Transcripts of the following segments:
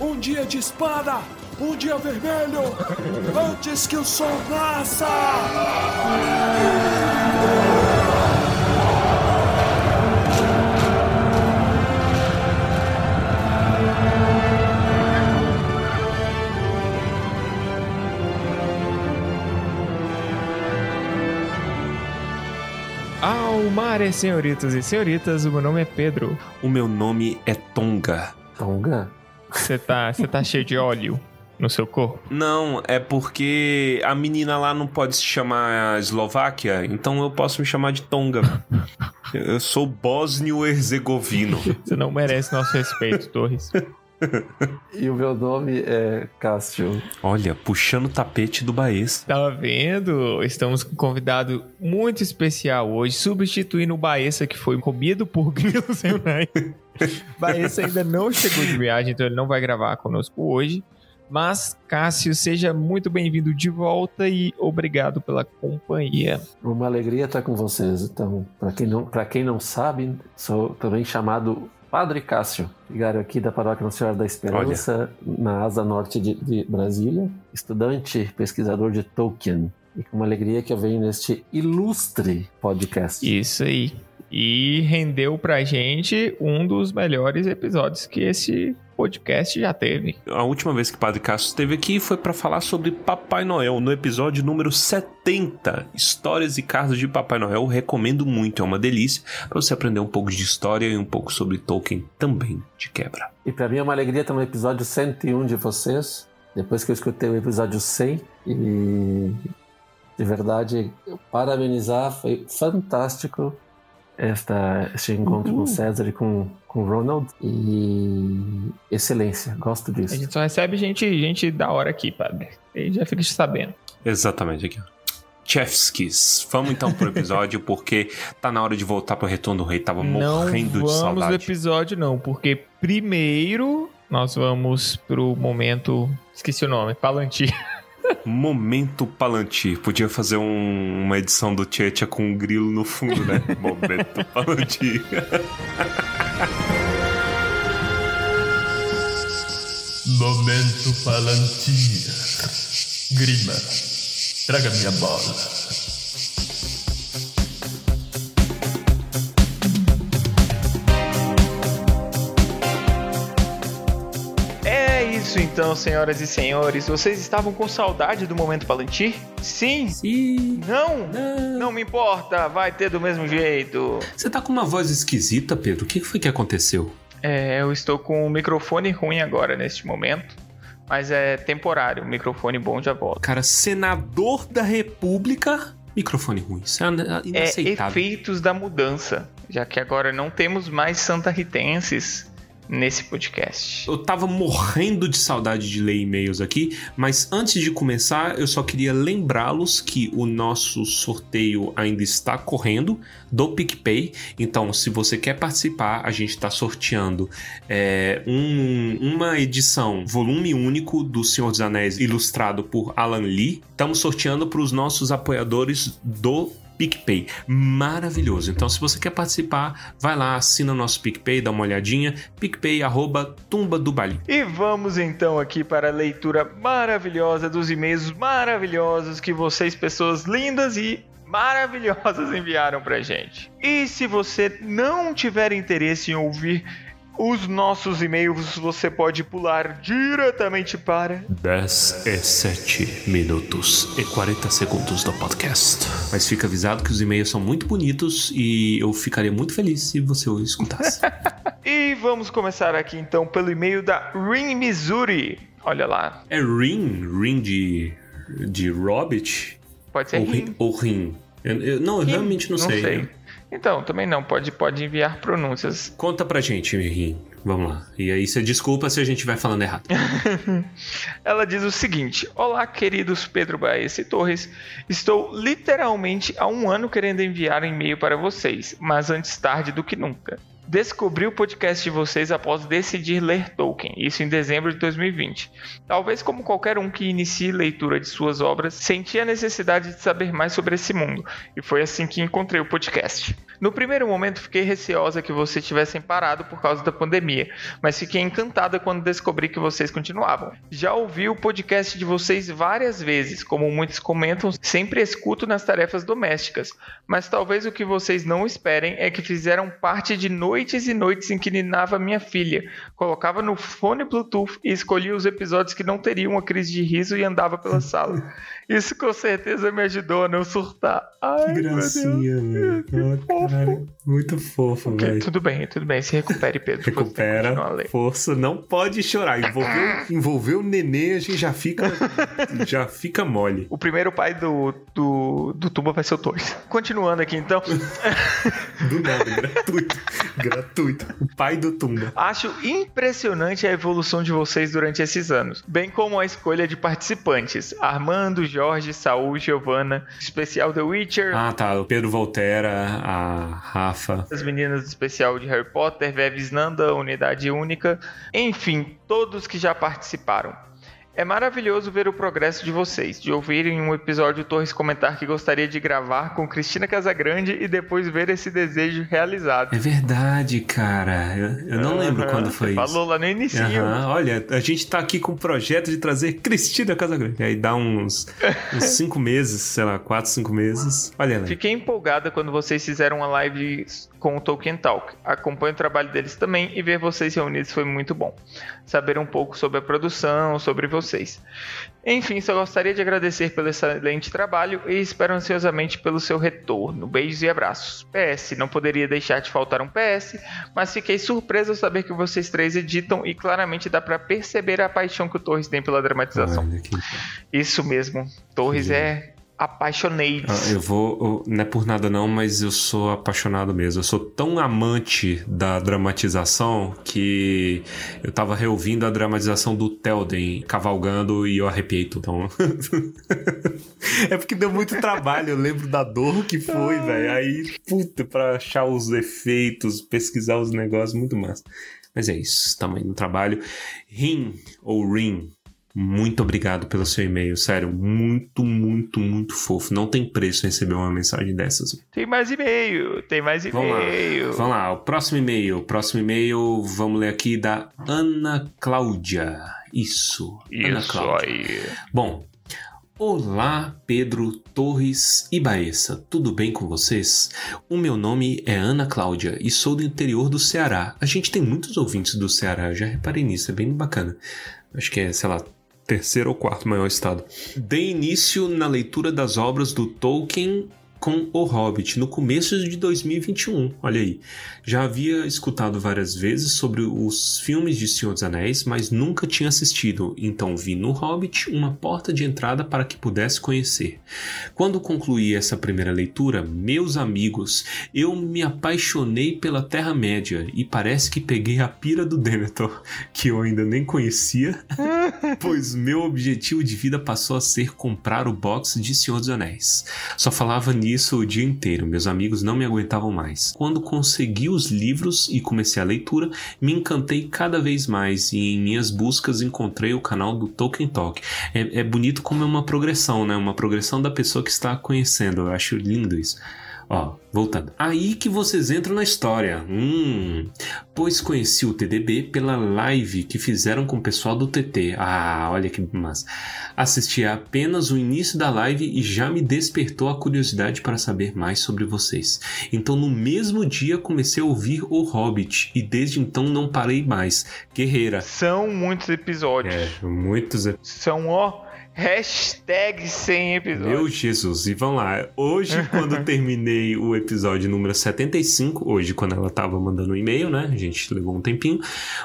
Um dia de espada! Um dia vermelho! Antes que o sol nasça! Almares, senhoritas e senhoritas, o meu nome é Pedro. O meu nome é Tonga. Tonga? Você tá, você tá cheio de óleo no seu corpo? Não, é porque a menina lá não pode se chamar Eslováquia, então eu posso me chamar de Tonga. eu sou bósnio-herzegovino. Você não merece nosso respeito, Torres. E o meu nome é Cássio. Olha, puxando o tapete do Baez. Tá vendo? Estamos com um convidado muito especial hoje, substituindo o Baessa que foi comido por grilos em Baessa ainda não chegou de viagem, então ele não vai gravar conosco hoje. Mas, Cássio, seja muito bem-vindo de volta e obrigado pela companhia. Uma alegria estar com vocês. Então, para quem, não, quem não sabe, sou também chamado Padre Cássio, vigário aqui da Paróquia Nossa Senhora da Esperança, Olha. na asa norte de, de, Brasília, estudante, pesquisador de Tolkien. E com uma alegria que eu venho neste ilustre podcast. Isso aí. E rendeu pra gente um dos melhores episódios que esse podcast já teve. A última vez que o Padre Castro esteve aqui foi para falar sobre Papai Noel, no episódio número 70, Histórias e Cartas de Papai Noel. Recomendo muito, é uma delícia para você aprender um pouco de história e um pouco sobre Tolkien também de quebra. E para mim é uma alegria estar no episódio 101 de vocês, depois que eu escutei o episódio 100 e de verdade parabenizar, foi fantástico esta, este encontro uhum. com César e com, com Ronald. E excelência, gosto disso. A gente só recebe gente, gente da hora aqui, padre. E já fica sabendo. Exatamente, aqui, Chefskis. Vamos então pro episódio, porque tá na hora de voltar pro Retorno do Rei. Tava não morrendo de saudade. Não vamos no episódio, não, porque primeiro nós vamos pro momento. Esqueci o nome, Palantir. Momento Palantir. Podia fazer um, uma edição do Tietchan com um grilo no fundo, né? Momento Palantir. Momento Palantir. Grima, traga minha bola. Então, senhoras e senhores. Vocês estavam com saudade do momento Palantir? Sim? Sim. Não? Não? Não me importa, vai ter do mesmo jeito. Você tá com uma voz esquisita, Pedro. O que foi que aconteceu? É, eu estou com o microfone ruim agora neste momento. Mas é temporário, o microfone bom já volta. Cara, senador da República microfone ruim. Isso é, é inaceitável. É efeitos da mudança, já que agora não temos mais santarritenses nesse podcast. Eu tava morrendo de saudade de ler e-mails aqui, mas antes de começar, eu só queria lembrá-los que o nosso sorteio ainda está correndo do PicPay. Então, se você quer participar, a gente está sorteando é, um, uma edição, volume único do Senhor dos Anéis, ilustrado por Alan Lee. Estamos sorteando para os nossos apoiadores do PicPay. Maravilhoso. Então, se você quer participar, vai lá, assina o nosso PicPay, dá uma olhadinha. PicPay, arroba Tumba do Bali. E vamos então aqui para a leitura maravilhosa dos e-mails maravilhosos que vocês, pessoas lindas e maravilhosas, enviaram pra gente. E se você não tiver interesse em ouvir os nossos e-mails você pode pular diretamente para 10 e 7 minutos e 40 segundos do podcast. Mas fica avisado que os e-mails são muito bonitos e eu ficaria muito feliz se você o escutasse. e vamos começar aqui então pelo e-mail da Rin Missouri. Olha lá. É Rin? Rin de, de Robbit? Pode ser ou Rin. Ou Rin. Eu, eu, não, eu realmente não, não sei. sei. Então, também não, pode, pode enviar pronúncias. Conta pra gente, Rin. Vamos lá. E aí você desculpa se a gente vai falando errado. Ela diz o seguinte: Olá, queridos Pedro Baez e Torres. Estou literalmente há um ano querendo enviar um e-mail para vocês, mas antes tarde do que nunca. Descobri o podcast de vocês após decidir ler Tolkien, isso em dezembro de 2020. Talvez como qualquer um que inicie leitura de suas obras, senti a necessidade de saber mais sobre esse mundo, e foi assim que encontrei o podcast. No primeiro momento fiquei receosa que vocês tivessem parado por causa da pandemia, mas fiquei encantada quando descobri que vocês continuavam. Já ouvi o podcast de vocês várias vezes, como muitos comentam, sempre escuto nas tarefas domésticas, mas talvez o que vocês não esperem é que fizeram parte de noites e noites em que ninava minha filha, colocava no fone Bluetooth e escolhia os episódios que não teriam uma crise de riso e andava pela sala. Isso com certeza me ajudou a não surtar. Ai, que gracinha, velho. Muito fofo, okay, velho. Tudo bem, tudo bem. Se recupere, Pedro. Recupera. Força, não pode chorar. Envolveu, envolveu o nenê, a gente já fica, já fica mole. O primeiro pai do, do, do Tumba vai ser o Torres. Continuando aqui, então. do nada, gratuito. gratuito. O pai do Tumba. Acho impressionante a evolução de vocês durante esses anos, bem como a escolha de participantes. Armando, Jorge, Jorge, Saul, Giovanna, especial The Witcher. Ah, tá. O Pedro Volterra, a Rafa. As meninas do especial de Harry Potter, Veves Nanda, Unidade Única. Enfim, todos que já participaram. É maravilhoso ver o progresso de vocês, de ouvir em um episódio Torres comentar que gostaria de gravar com Cristina Casagrande e depois ver esse desejo realizado. É verdade, cara. Eu, eu não lembro quando foi isso. Falou lá no início. Olha, a gente tá aqui com o projeto de trazer Cristina Casagrande. Aí dá uns, uns cinco meses, sei lá, quatro, cinco meses. Olha lá. Fiquei empolgada quando vocês fizeram uma live com o Tolkien Talk. Acompanho o trabalho deles também e ver vocês reunidos foi muito bom. Saber um pouco sobre a produção, sobre vocês. Enfim, só gostaria de agradecer pelo excelente trabalho e espero ansiosamente pelo seu retorno. Beijos e abraços. PS, não poderia deixar de faltar um PS, mas fiquei surpreso ao saber que vocês três editam e claramente dá para perceber a paixão que o Torres tem pela dramatização. Isso mesmo, Torres é apaixonei. Ah, eu vou. não é por nada não, mas eu sou apaixonado mesmo. Eu sou tão amante da dramatização que eu tava reouvindo a dramatização do Telden cavalgando e eu arrepiei tudo. Então... é porque deu muito trabalho. Eu lembro da dor que foi, velho. Aí, puta, pra achar os efeitos, pesquisar os negócios, muito massa. Mas é isso, tamanho do trabalho. Rim ou Rim muito obrigado pelo seu e-mail, sério, muito, muito, muito fofo. Não tem preço receber uma mensagem dessas. Tem mais e-mail, tem mais e-mail. Vamos lá, vamos lá. o próximo e-mail. O próximo e-mail, vamos ler aqui da Ana Cláudia. Isso, Isso Ana Cláudia. aí. Bom, Olá, Pedro Torres e Baessa, tudo bem com vocês? O meu nome é Ana Cláudia e sou do interior do Ceará. A gente tem muitos ouvintes do Ceará, já reparei nisso, é bem bacana. Acho que é, sei lá, terceiro ou quarto maior estado. Dei início na leitura das obras do Tolkien com O Hobbit no começo de 2021. Olha aí. Já havia escutado várias vezes sobre os filmes de Senhor dos Anéis, mas nunca tinha assistido, então vi no Hobbit uma porta de entrada para que pudesse conhecer. Quando concluí essa primeira leitura, meus amigos, eu me apaixonei pela Terra-média e parece que peguei a pira do Denethor, que eu ainda nem conhecia, pois meu objetivo de vida passou a ser comprar o box de Senhor dos Anéis. Só falava nisso isso o dia inteiro, meus amigos não me aguentavam mais. Quando consegui os livros e comecei a leitura, me encantei cada vez mais e em minhas buscas encontrei o canal do Tolkien Talk. É, é bonito como é uma progressão, né? Uma progressão da pessoa que está conhecendo. Eu acho lindo isso. Ó, voltando. Aí que vocês entram na história. Hum, pois conheci o TDB pela live que fizeram com o pessoal do TT. Ah, olha que massa. Assisti apenas o início da live e já me despertou a curiosidade para saber mais sobre vocês. Então, no mesmo dia, comecei a ouvir O Hobbit e desde então não parei mais. Guerreira. São muitos episódios. É, muitos episódios. São, ó Hashtag 100 episódios. Meu Jesus, e vamos lá. Hoje, quando terminei o episódio número 75, hoje, quando ela tava mandando um e-mail, né? A gente levou um tempinho.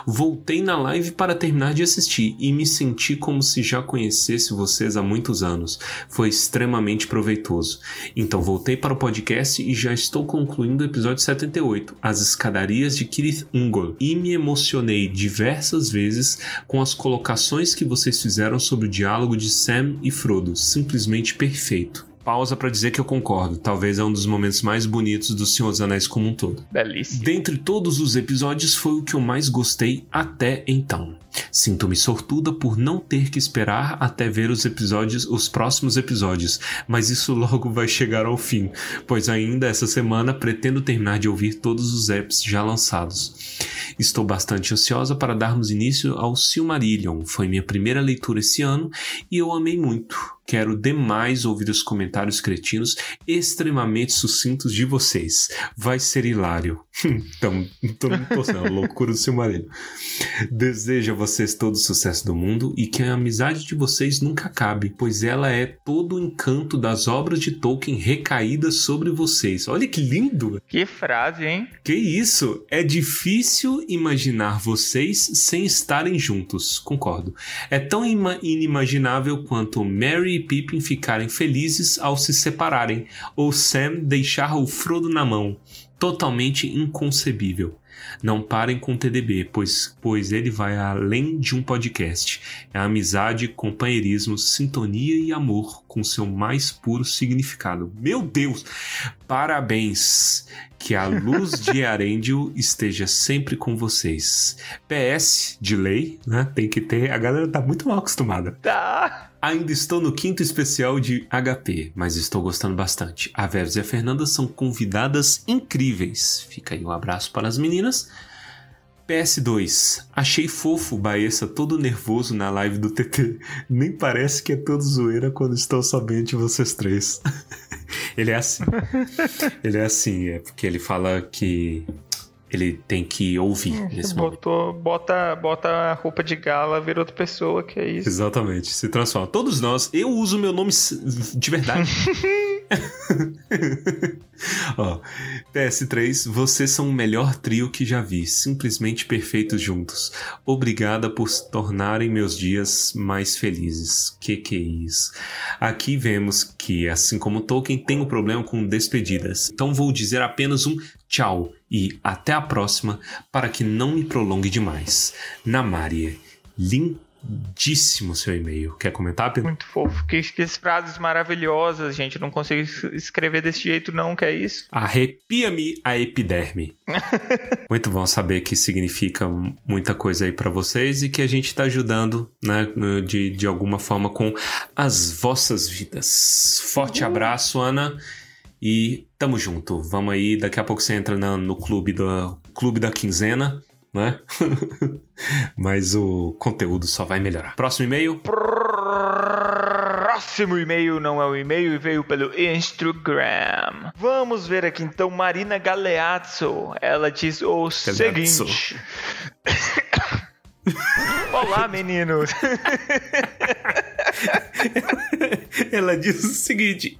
Voltei na live para terminar de assistir e me senti como se já conhecesse vocês há muitos anos. Foi extremamente proveitoso. Então, voltei para o podcast e já estou concluindo o episódio 78, As Escadarias de Kirith Ungol. E me emocionei diversas vezes com as colocações que vocês fizeram sobre o diálogo de Sam e Frodo, simplesmente perfeito. pausa para dizer que eu concordo. Talvez é um dos momentos mais bonitos do Senhor dos Anéis como um todo. Delícia. Dentre todos os episódios, foi o que eu mais gostei até então. Sinto-me sortuda por não ter que esperar até ver os episódios, os próximos episódios, mas isso logo vai chegar ao fim, pois ainda essa semana pretendo terminar de ouvir todos os apps já lançados. Estou bastante ansiosa para darmos início ao Silmarillion. Foi minha primeira leitura esse ano e eu amei muito. Quero demais ouvir os comentários cretinos extremamente sucintos de vocês. Vai ser hilário. então, tô me torcendo, loucura do Silmarillion. Desejo a vocês todo o sucesso do mundo e que a amizade de vocês nunca acabe, pois ela é todo o encanto das obras de Tolkien recaídas sobre vocês. Olha que lindo! Que frase, hein? Que isso! É difícil imaginar vocês sem estarem juntos. Concordo. É tão inimaginável quanto Mary e Pippin ficarem felizes ao se separarem, ou Sam deixar o Frodo na mão. Totalmente inconcebível. Não parem com o TDB, pois, pois ele vai além de um podcast. É amizade, companheirismo, sintonia e amor com seu mais puro significado. Meu Deus! Parabéns! Que a luz de Arendil esteja sempre com vocês. PS, de lei, né? Tem que ter. A galera tá muito mal acostumada. Tá! Ainda estou no quinto especial de HP, mas estou gostando bastante. A Verus e a Fernanda são convidadas incríveis. Fica aí um abraço para as meninas. PS2. Achei fofo o Baessa todo nervoso na live do TT. Nem parece que é todo zoeira quando estou sabendo de vocês três. ele é assim. ele é assim, é porque ele fala que ele tem que ouvir hum, nesse botou, momento. Bota, bota a roupa de gala, vira outra pessoa, que é isso. Exatamente, se transforma. Todos nós, eu uso meu nome de verdade. Ó, PS3, vocês são o melhor trio que já vi, simplesmente perfeitos juntos. Obrigada por tornarem meus dias mais felizes. Que que é isso? Aqui vemos que, assim como Tolkien, tem um problema com despedidas. Então vou dizer apenas um tchau e até a próxima para que não me prolongue demais. Namarie, Lin lindíssimo seu e-mail. Quer comentar, Pedro? Muito fofo. Que, que frases maravilhosas, gente. não consigo escrever desse jeito, não, que é isso. Arrepia-me a epiderme. Muito bom saber que significa muita coisa aí para vocês e que a gente tá ajudando, né, de, de alguma forma com as vossas vidas. Forte uhum. abraço, Ana. E tamo junto. Vamos aí, daqui a pouco você entra no, no clube, do, clube da quinzena né? Mas o conteúdo só vai melhorar. Próximo e-mail. Próximo e-mail não é o e-mail e veio pelo Instagram. Vamos ver aqui então Marina Galeazzo. Ela diz o Galeazzo. seguinte. Olá, meninos. Ela diz o seguinte.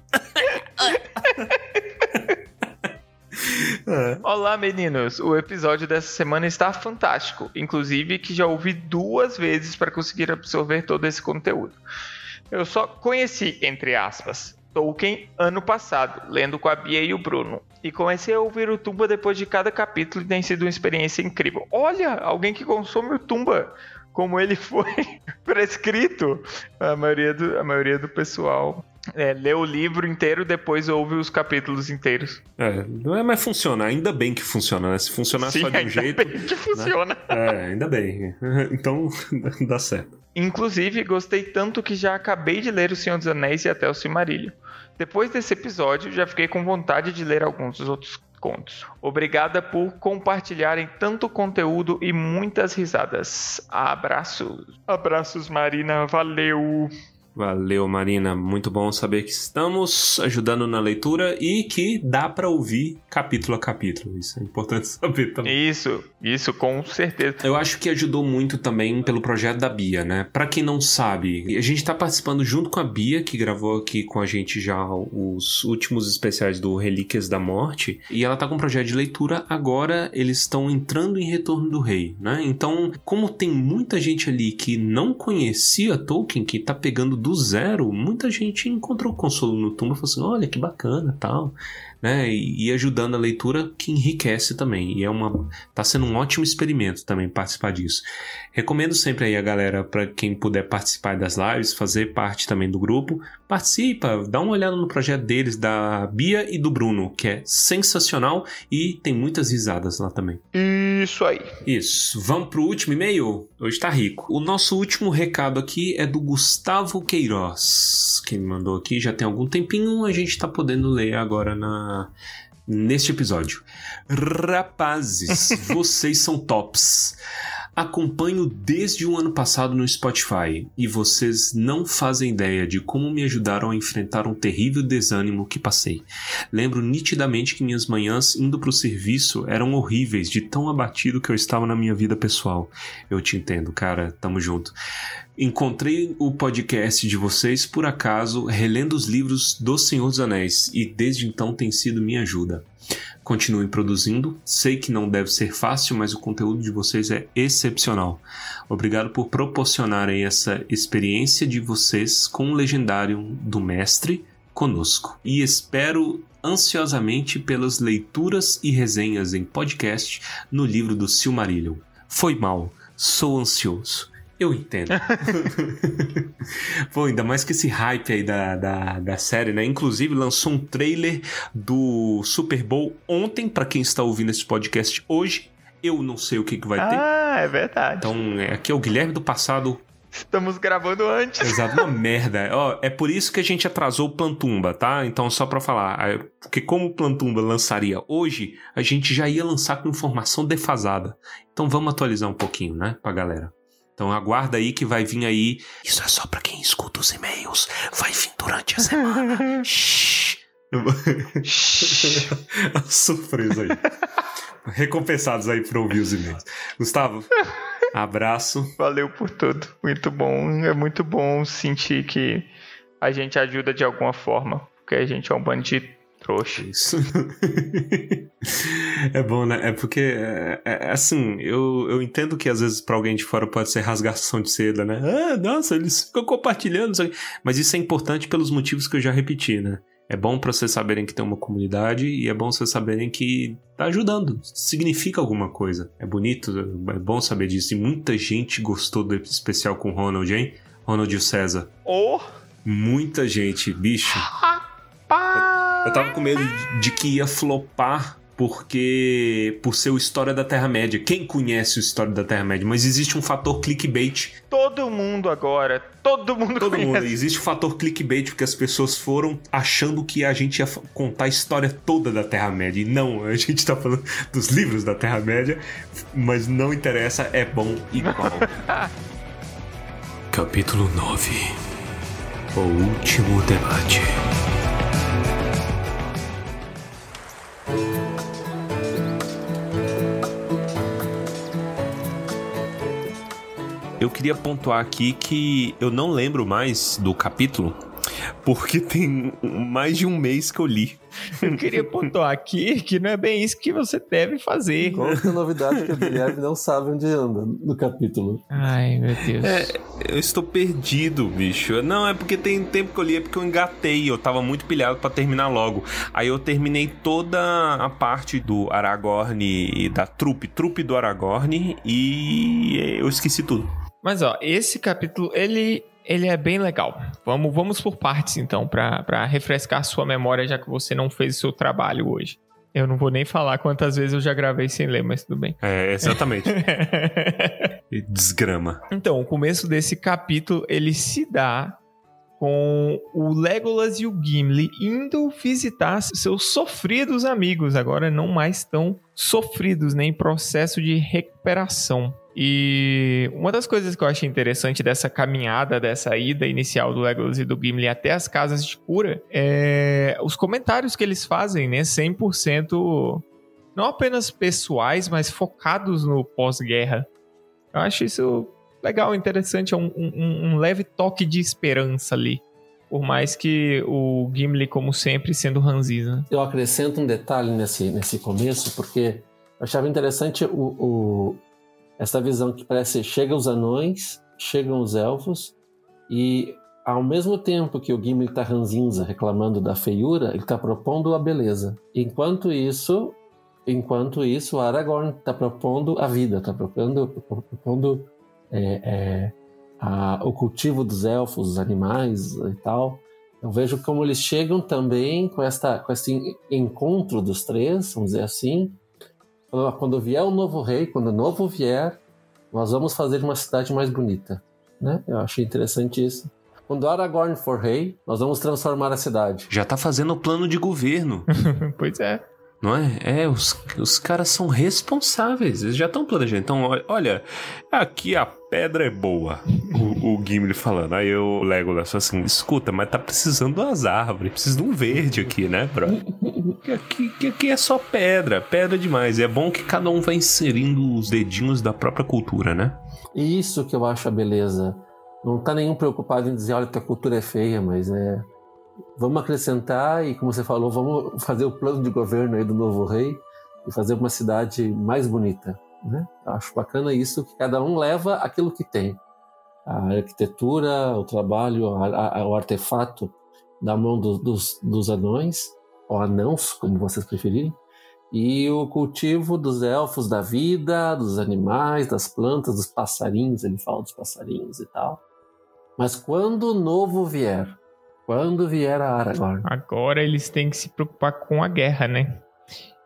É. Olá, meninos! O episódio dessa semana está fantástico. Inclusive, que já ouvi duas vezes para conseguir absorver todo esse conteúdo. Eu só conheci, entre aspas, Tolkien ano passado, lendo com a Bia e o Bruno. E comecei a ouvir o Tumba depois de cada capítulo e tem sido uma experiência incrível. Olha, alguém que consome o Tumba como ele foi prescrito. A maioria do, a maioria do pessoal é, lê o livro inteiro, depois ouve os capítulos inteiros. É, não é, mas funciona. Ainda bem que funciona, né? Se funcionar Sim, só de um jeito. Ainda bem que funciona. Né? É, ainda bem. Então dá certo. Inclusive, gostei tanto que já acabei de ler O Senhor dos Anéis e até o Silmarillion. Depois desse episódio, já fiquei com vontade de ler alguns dos outros contos. Obrigada por compartilharem tanto conteúdo e muitas risadas. Abraços. Abraços, Marina. Valeu. Valeu, Marina. Muito bom saber que estamos ajudando na leitura e que dá para ouvir capítulo a capítulo. Isso é importante saber também. Isso, isso, com certeza. Eu acho que ajudou muito também pelo projeto da Bia, né? Para quem não sabe, a gente tá participando junto com a Bia, que gravou aqui com a gente já os últimos especiais do Relíquias da Morte, e ela tá com um projeto de leitura. Agora eles estão entrando em Retorno do Rei, né? Então, como tem muita gente ali que não conhecia Tolkien, que tá pegando do zero, muita gente encontrou consolo no túmulo e falou assim: olha que bacana tal. Né? E, e ajudando a leitura que enriquece também. E é uma tá sendo um ótimo experimento também participar disso. Recomendo sempre aí a galera para quem puder participar das lives, fazer parte também do grupo, participa, dá uma olhada no projeto deles da Bia e do Bruno, que é sensacional e tem muitas risadas lá também. Isso aí. Isso. Vamos pro último e-mail? Hoje tá rico. O nosso último recado aqui é do Gustavo Queiroz, que me mandou aqui já tem algum tempinho, a gente tá podendo ler agora na neste episódio. Rapazes, vocês são tops. Acompanho desde o ano passado no Spotify e vocês não fazem ideia de como me ajudaram a enfrentar um terrível desânimo que passei. Lembro nitidamente que minhas manhãs indo para o serviço eram horríveis de tão abatido que eu estava na minha vida pessoal. Eu te entendo, cara, tamo junto. Encontrei o podcast de vocês por acaso relendo os livros do Senhor dos Anéis e desde então tem sido minha ajuda. Continuem produzindo. Sei que não deve ser fácil, mas o conteúdo de vocês é excepcional. Obrigado por proporcionarem essa experiência de vocês com o legendário do mestre conosco. E espero ansiosamente pelas leituras e resenhas em podcast no livro do Silmarillion. Foi mal, sou ansioso. Eu entendo. Pô, ainda mais que esse hype aí da, da, da série, né? Inclusive lançou um trailer do Super Bowl ontem, para quem está ouvindo esse podcast hoje. Eu não sei o que, que vai ah, ter. Ah, é verdade. Então, é, aqui é o Guilherme do passado. Estamos gravando antes. Exato, uma merda. Ó, é por isso que a gente atrasou o Plantumba, tá? Então, só para falar, porque como o Plantumba lançaria hoje, a gente já ia lançar com informação defasada. Então, vamos atualizar um pouquinho, né, pra galera. Então aguarda aí que vai vir aí. Isso é só para quem escuta os e-mails. Vai vir durante a semana. Shhh. surpresa aí. Recompensados aí por ouvir os e-mails. Gustavo, abraço. Valeu por tudo. Muito bom. É muito bom sentir que a gente ajuda de alguma forma. Porque a gente é um bando de Trouxa. Isso. é bom, né? É porque, é, é, assim, eu, eu entendo que às vezes para alguém de fora pode ser rasgação de seda, né? Ah, nossa, eles ficam compartilhando. Mas isso é importante pelos motivos que eu já repeti, né? É bom para vocês saberem que tem uma comunidade e é bom vocês saberem que tá ajudando, significa alguma coisa. É bonito, é bom saber disso. E muita gente gostou do especial com o Ronald, hein? Ronald e o César. Oh! Muita gente, bicho. Eu tava com medo de que ia flopar porque por ser o História da Terra-média. Quem conhece o História da Terra-média? Mas existe um fator clickbait. Todo mundo agora, todo mundo Todo conhece. mundo. Existe o um fator clickbait porque as pessoas foram achando que a gente ia contar a história toda da Terra-média. E não, a gente tá falando dos livros da Terra-média, mas não interessa, é bom igual. Capítulo 9 O último debate. Eu queria pontuar aqui que eu não lembro mais do capítulo, porque tem mais de um mês que eu li. Eu queria pontuar aqui que não é bem isso que você deve fazer. Qual é a novidade que o Guilherme não sabe onde anda no capítulo? Ai, meu Deus. É, eu estou perdido, bicho. Não, é porque tem tempo que eu li, é porque eu engatei. Eu tava muito pilhado para terminar logo. Aí eu terminei toda a parte do Aragorn e da trupe, trupe do Aragorn, e eu esqueci tudo. Mas ó, esse capítulo ele ele é bem legal. Vamos, vamos por partes então, para refrescar sua memória, já que você não fez o seu trabalho hoje. Eu não vou nem falar quantas vezes eu já gravei sem ler, mas tudo bem. É, exatamente. Desgrama. Então, o começo desse capítulo ele se dá com o Legolas e o Gimli indo visitar seus sofridos amigos, agora não mais tão sofridos, nem né, em processo de recuperação. E uma das coisas que eu achei interessante dessa caminhada, dessa ida inicial do Legolas e do Gimli até as casas de cura, é os comentários que eles fazem, né? 100% não apenas pessoais, mas focados no pós-guerra. Eu acho isso legal, interessante, é um, um, um, leve toque de esperança ali. Por mais que o Gimli, como sempre, sendo ranziza. Eu acrescento um detalhe nesse, nesse começo, porque eu achava interessante o, o, essa visão que parece chegam os anões, chegam os elfos e ao mesmo tempo que o Gimli está ranzinza reclamando da feiura, ele está propondo a beleza. Enquanto isso, enquanto isso, Aragorn está propondo a vida, está propondo, propondo é, é, a, o cultivo dos elfos, dos animais e tal. Eu vejo como eles chegam também com, esta, com esse encontro dos três, vamos dizer assim. Quando vier o novo rei, quando o novo vier, nós vamos fazer uma cidade mais bonita. Né? Eu achei interessante isso. Quando Aragorn for rei, nós vamos transformar a cidade. Já tá fazendo o plano de governo. pois é. Não é? É, os, os caras são responsáveis, eles já estão planejando. Então, olha, aqui a pedra é boa. O, o Gimli falando. Aí o Legolas assim, escuta, mas tá precisando das árvores, precisa de um verde aqui, né, bro? Aqui, aqui é só pedra, pedra demais. E é bom que cada um vai inserindo os dedinhos da própria cultura, né? Isso que eu acho a beleza. Não tá nenhum preocupado em dizer, olha, tua cultura é feia, mas é vamos acrescentar e, como você falou, vamos fazer o plano de governo aí do novo rei e fazer uma cidade mais bonita. Né? Acho bacana isso, que cada um leva aquilo que tem. A arquitetura, o trabalho, a, a, o artefato da mão do, dos, dos anões, ou anãos, como vocês preferirem, e o cultivo dos elfos da vida, dos animais, das plantas, dos passarinhos, ele fala dos passarinhos e tal. Mas quando o novo vier, quando vier a Aragorn. Agora eles têm que se preocupar com a guerra, né?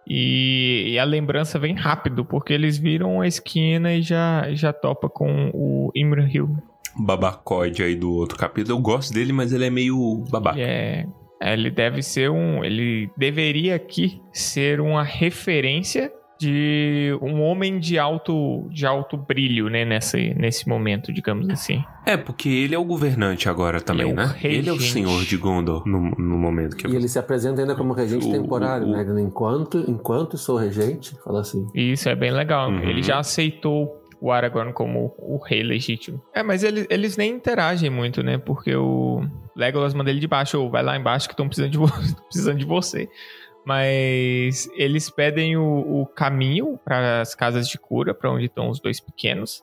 E, e, a lembrança vem rápido, porque eles viram a esquina e já, já topa com o Imrahil. Babacode aí do outro capítulo. Eu gosto dele, mas ele é meio babaca. É, ele deve ser um. Ele deveria aqui ser uma referência de um homem de alto, de alto brilho, né, nesse, nesse momento, digamos assim. É, porque ele é o governante agora também, ele é né? Regente. Ele é o senhor de Gondor no, no momento que... E ele se apresenta ainda como regente o, temporário, o, né? Enquanto, enquanto sou regente, fala assim. Isso, é bem legal. Uhum. Ele já aceitou o Aragorn como o rei legítimo. É, mas eles, eles nem interagem muito, né? Porque o Legolas manda ele de baixo, ou vai lá embaixo que estão precisando, de precisando de você. Mas eles pedem o, o caminho para as casas de cura, para onde estão os dois pequenos.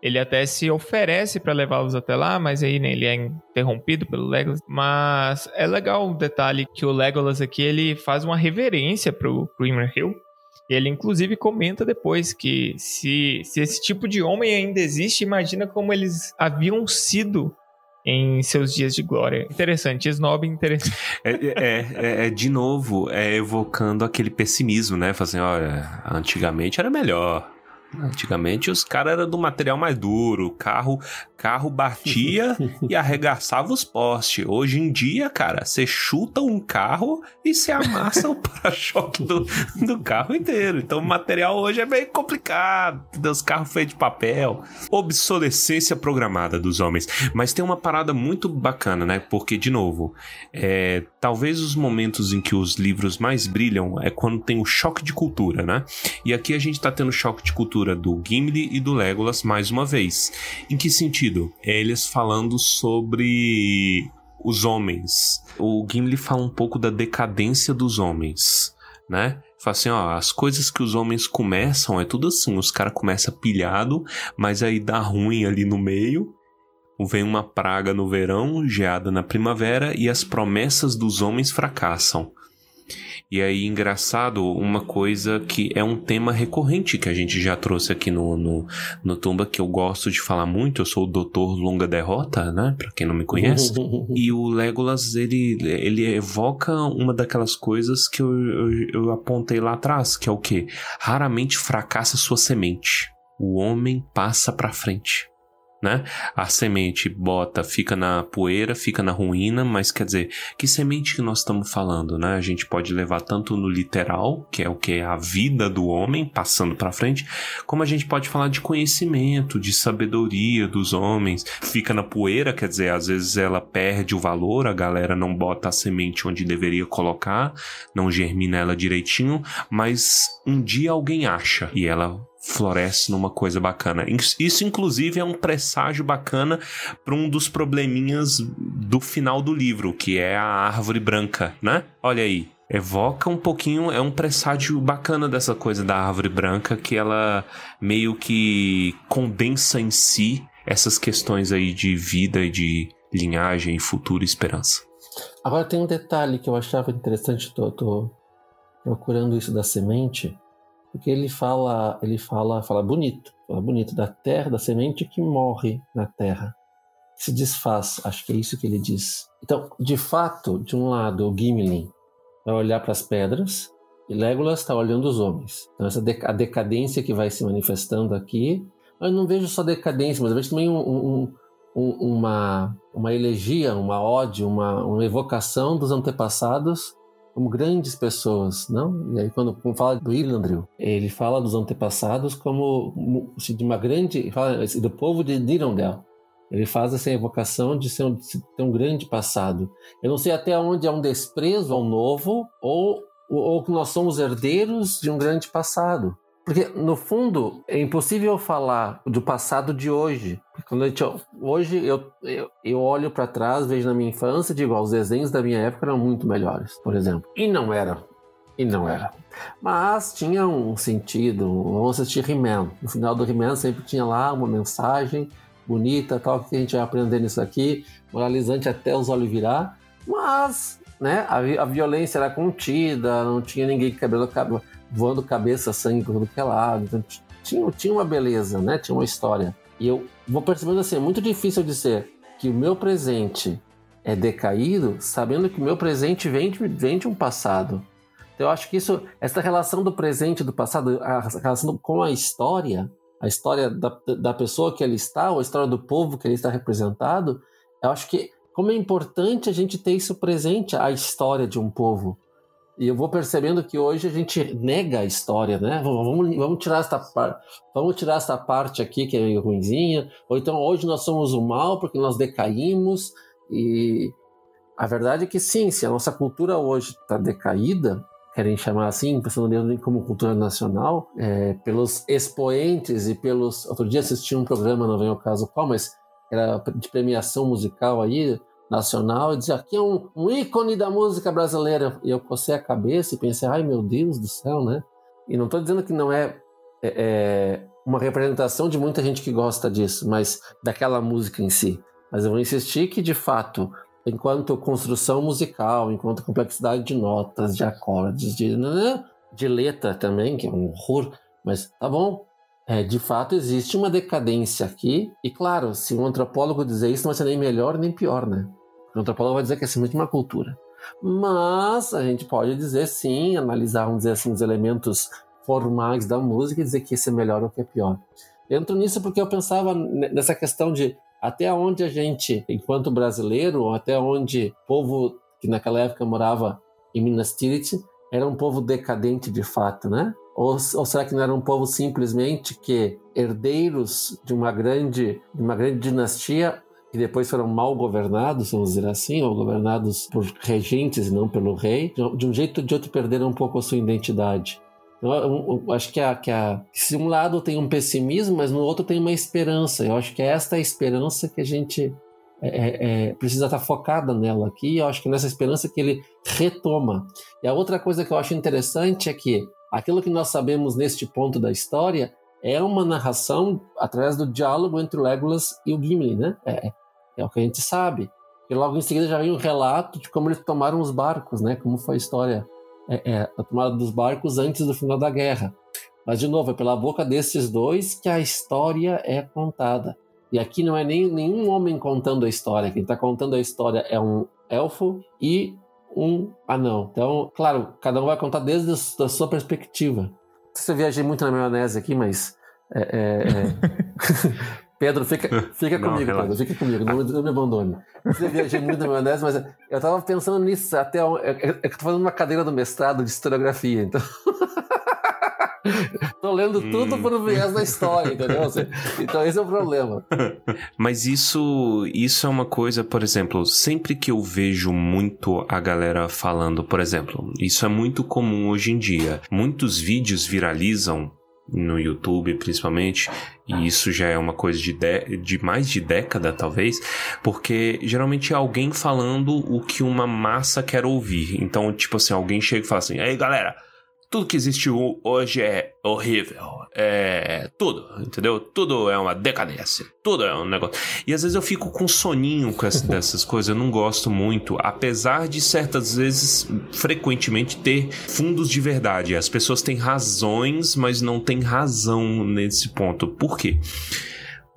Ele até se oferece para levá-los até lá, mas aí né, ele é interrompido pelo Legolas. Mas é legal o detalhe que o Legolas aqui ele faz uma reverência pro, pro Imrahil. Ele inclusive comenta depois que se, se esse tipo de homem ainda existe, imagina como eles haviam sido em seus dias de glória. Interessante, Snob interessante. É, é, é, é, de novo, é evocando aquele pessimismo, né? Fazendo, assim, olha, antigamente era melhor. Antigamente os caras eram do material mais duro, carro carro batia e arregaçava os postes. Hoje em dia, cara, você chuta um carro e se amassa o para-choque do, do carro inteiro. Então o material hoje é bem complicado. Os carros feitos de papel. Obsolescência programada dos homens. Mas tem uma parada muito bacana, né? Porque, de novo, é, talvez os momentos em que os livros mais brilham é quando tem o choque de cultura, né? E aqui a gente tá tendo choque de cultura do Gimli e do Legolas mais uma vez. Em que sentido? Sentido. É eles falando sobre os homens. O Gimli fala um pouco da decadência dos homens, né? Fala assim, ó, as coisas que os homens começam é tudo assim, os caras começam pilhado, mas aí dá ruim ali no meio, vem uma praga no verão, geada na primavera e as promessas dos homens fracassam. E aí, engraçado, uma coisa que é um tema recorrente que a gente já trouxe aqui no, no, no Tumba, que eu gosto de falar muito. Eu sou o Doutor Longa Derrota, né? Pra quem não me conhece. e o Legolas, ele, ele evoca uma daquelas coisas que eu, eu, eu apontei lá atrás, que é o que? Raramente fracassa sua semente. O homem passa pra frente né? A semente bota, fica na poeira, fica na ruína, mas quer dizer, que semente que nós estamos falando, né? A gente pode levar tanto no literal, que é o que é a vida do homem passando para frente, como a gente pode falar de conhecimento, de sabedoria dos homens. Fica na poeira, quer dizer, às vezes ela perde o valor, a galera não bota a semente onde deveria colocar, não germina ela direitinho, mas um dia alguém acha e ela floresce numa coisa bacana. Isso, inclusive, é um presságio bacana para um dos probleminhas do final do livro, que é a árvore branca, né? Olha aí. Evoca um pouquinho, é um presságio bacana dessa coisa da árvore branca, que ela meio que condensa em si essas questões aí de vida e de linhagem, futuro e esperança. Agora tem um detalhe que eu achava interessante, tô, tô procurando isso da semente, porque ele fala, ele fala, fala bonito, fala bonito da terra, da semente que morre na terra, que se desfaz. Acho que é isso que ele diz. Então, de fato, de um lado, o Gimli vai olhar para as pedras e Legolas está olhando os homens. Então, essa a decadência que vai se manifestando aqui, eu não vejo só decadência, mas eu vejo também um, um, um, uma, uma elegia, uma ode, uma, uma evocação dos antepassados como grandes pessoas, não? E aí quando, fala do Irlandril, ele fala dos antepassados como de uma grande, fala do povo de Dirondel. Ele faz essa evocação de, ser um, de ter um grande passado. Eu não sei até onde é um desprezo ao novo ou ou que nós somos herdeiros de um grande passado. Porque, no fundo, é impossível falar do passado de hoje. Quando gente, hoje eu, eu, eu olho para trás, vejo na minha infância digo, os desenhos da minha época eram muito melhores, por exemplo. E não era. E não era. Mas tinha um sentido. Vamos assistir He-Man. No final do He-Man sempre tinha lá uma mensagem bonita, tal, que a gente vai aprender nisso aqui, moralizante até os olhos virar. Mas, né, a, a violência era contida, não tinha ninguém que cabelo, cabelo voando cabeça, sangue por todo que é lado. Então, tinha, tinha uma beleza, né? Tinha uma história. E eu vou percebendo assim, é muito difícil dizer que o meu presente é decaído, sabendo que o meu presente vem de, vem de um passado. Então eu acho que isso, essa relação do presente e do passado, a relação com a história, a história da, da pessoa que ele está, ou a história do povo que ele está representado, eu acho que como é importante a gente ter isso presente, a história de um povo. E eu vou percebendo que hoje a gente nega a história, né? Vamos, vamos, tirar essa parte, vamos tirar parte aqui que é meio ruimzinha. Ou então hoje nós somos o mal porque nós decaímos. E a verdade é que sim, se a nossa cultura hoje está decaída, querem chamar assim, pensando mesmo como cultura nacional, é, pelos expoentes e pelos. Outro dia assisti um programa, não vem ao caso qual, mas era de premiação musical aí, nacional e dizia aqui é um, um, ícone da música brasileira. E eu cocei a cabeça e pensei, ai meu Deus do céu, né? E não estou dizendo que não é, é, é, uma representação de muita gente que gosta disso, mas daquela música em si. Mas eu vou insistir que, de fato, enquanto construção musical, enquanto complexidade de notas, de acordes, de, né, de letra também, que é um horror, mas tá bom, é, de fato, existe uma decadência aqui, e claro, se um antropólogo dizer isso, não vai ser nem melhor nem pior, né? O antropólogo vai dizer que é simplesmente uma cultura. Mas a gente pode dizer sim, analisar, vamos dizer assim, os elementos formais da música e dizer que esse é melhor ou que é pior. Entro nisso porque eu pensava nessa questão de até onde a gente, enquanto brasileiro, até onde o povo que naquela época morava em Minas Tirith, era um povo decadente de fato, né? Ou, ou, será que não era um povo simplesmente que herdeiros de uma grande, de uma grande dinastia que depois foram mal governados, vamos dizer assim, ou governados por regentes e não pelo rei, de um jeito ou de outro perderam um pouco a sua identidade. Então, eu, eu acho que, a, que, a, que se um lado tem um pessimismo, mas no outro tem uma esperança. Eu acho que é esta esperança que a gente é, é, é, precisa estar focada nela aqui. Eu acho que nessa esperança que ele retoma. E a outra coisa que eu acho interessante é que aquilo que nós sabemos neste ponto da história é uma narração através do diálogo entre o Legolas e o Gimli, né? É, é o que a gente sabe. E logo em seguida já vem um relato de como eles tomaram os barcos, né? Como foi a história, é, é, a tomada dos barcos antes do final da guerra. Mas, de novo, é pela boca desses dois que a história é contada. E aqui não é nem, nenhum homem contando a história. Quem está contando a história é um elfo e um anão. Então, claro, cada um vai contar desde a sua perspectiva se eu viajei muito na maionese aqui, mas. É, é, é... Pedro, fica, fica não, comigo, Pedro, fica comigo, não, não me abandone. Eu viajei muito na maionese, mas eu tava pensando nisso até. Eu, eu, eu tô fazendo uma cadeira do mestrado de historiografia, então. Tô lendo tudo hum. por viés da história, entendeu? Então esse é o problema. Mas isso, isso é uma coisa, por exemplo, sempre que eu vejo muito a galera falando, por exemplo, isso é muito comum hoje em dia. Muitos vídeos viralizam no YouTube principalmente, e isso já é uma coisa de, de, de, mais de década talvez, porque geralmente é alguém falando o que uma massa quer ouvir. Então, tipo assim, alguém chega e fala assim: "Ei, galera, tudo que existe hoje é horrível. É tudo, entendeu? Tudo é uma decadência. Tudo é um negócio. E às vezes eu fico com soninho com essa, dessas coisas. Eu não gosto muito. Apesar de certas vezes, frequentemente, ter fundos de verdade. As pessoas têm razões, mas não têm razão nesse ponto. Por quê?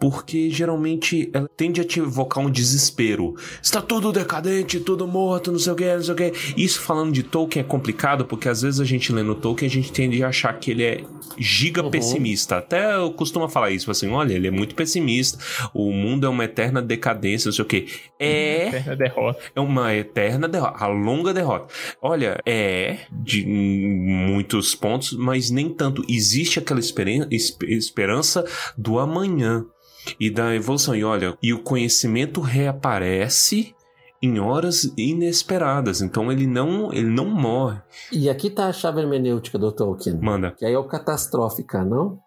Porque geralmente ela tende a te evocar um desespero. Está tudo decadente, tudo morto, não sei o que, não sei o que. Isso falando de Tolkien é complicado, porque às vezes a gente lê no Tolkien a gente tende a achar que ele é giga uhum. pessimista. Até eu costumo falar isso, assim, olha, ele é muito pessimista, o mundo é uma eterna decadência, não sei o que. É... Eterna derrota. É uma eterna derrota, a longa derrota. Olha, é de muitos pontos, mas nem tanto. Existe aquela esperança do amanhã e da evolução. E olha, e o conhecimento reaparece em horas inesperadas. Então ele não, ele não morre. E aqui tá a chave hermenêutica do Tolkien. Manda. Que aí é o catastrófica, não?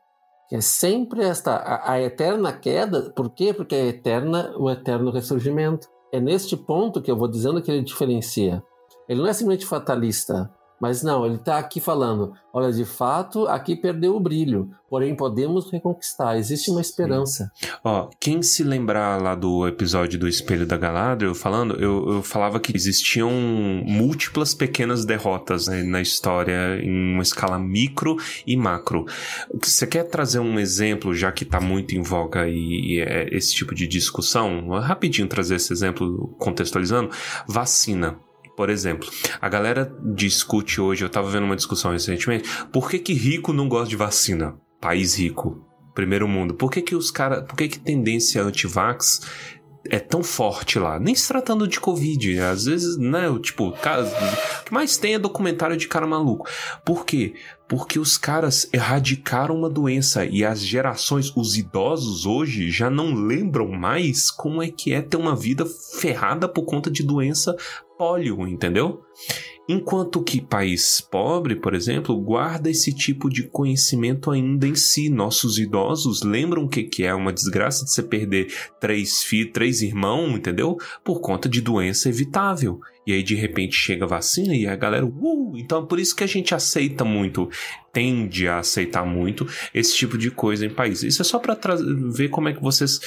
Que é sempre esta a, a eterna queda. Por quê? Porque é eterna o eterno ressurgimento. É neste ponto que eu vou dizendo que ele diferencia. Ele não é simplesmente fatalista. Mas não, ele está aqui falando: olha, de fato, aqui perdeu o brilho, porém podemos reconquistar, existe uma esperança. Ó, quem se lembrar lá do episódio do Espelho da Galadriel falando, eu, eu falava que existiam múltiplas pequenas derrotas né, na história em uma escala micro e macro. Você quer trazer um exemplo, já que está muito em voga e, e é esse tipo de discussão? Rapidinho trazer esse exemplo contextualizando: vacina. Por exemplo, a galera discute hoje, eu tava vendo uma discussão recentemente, por que que rico não gosta de vacina? País rico, primeiro mundo. Por que que os caras, por que que tendência anti-vax é tão forte lá. Nem se tratando de Covid. Às vezes, né? Tipo, cara, o que mais tem é documentário de cara maluco. Por quê? Porque os caras erradicaram uma doença e as gerações, os idosos hoje, já não lembram mais como é que é ter uma vida ferrada por conta de doença pólio, entendeu? Enquanto que país pobre, por exemplo, guarda esse tipo de conhecimento ainda em si. Nossos idosos lembram o que, que é uma desgraça de você perder três filhos, três irmãos, entendeu? Por conta de doença evitável. E aí de repente chega a vacina e a galera, uh! Então é por isso que a gente aceita muito, tende a aceitar muito esse tipo de coisa em países. Isso é só para ver como é que vocês,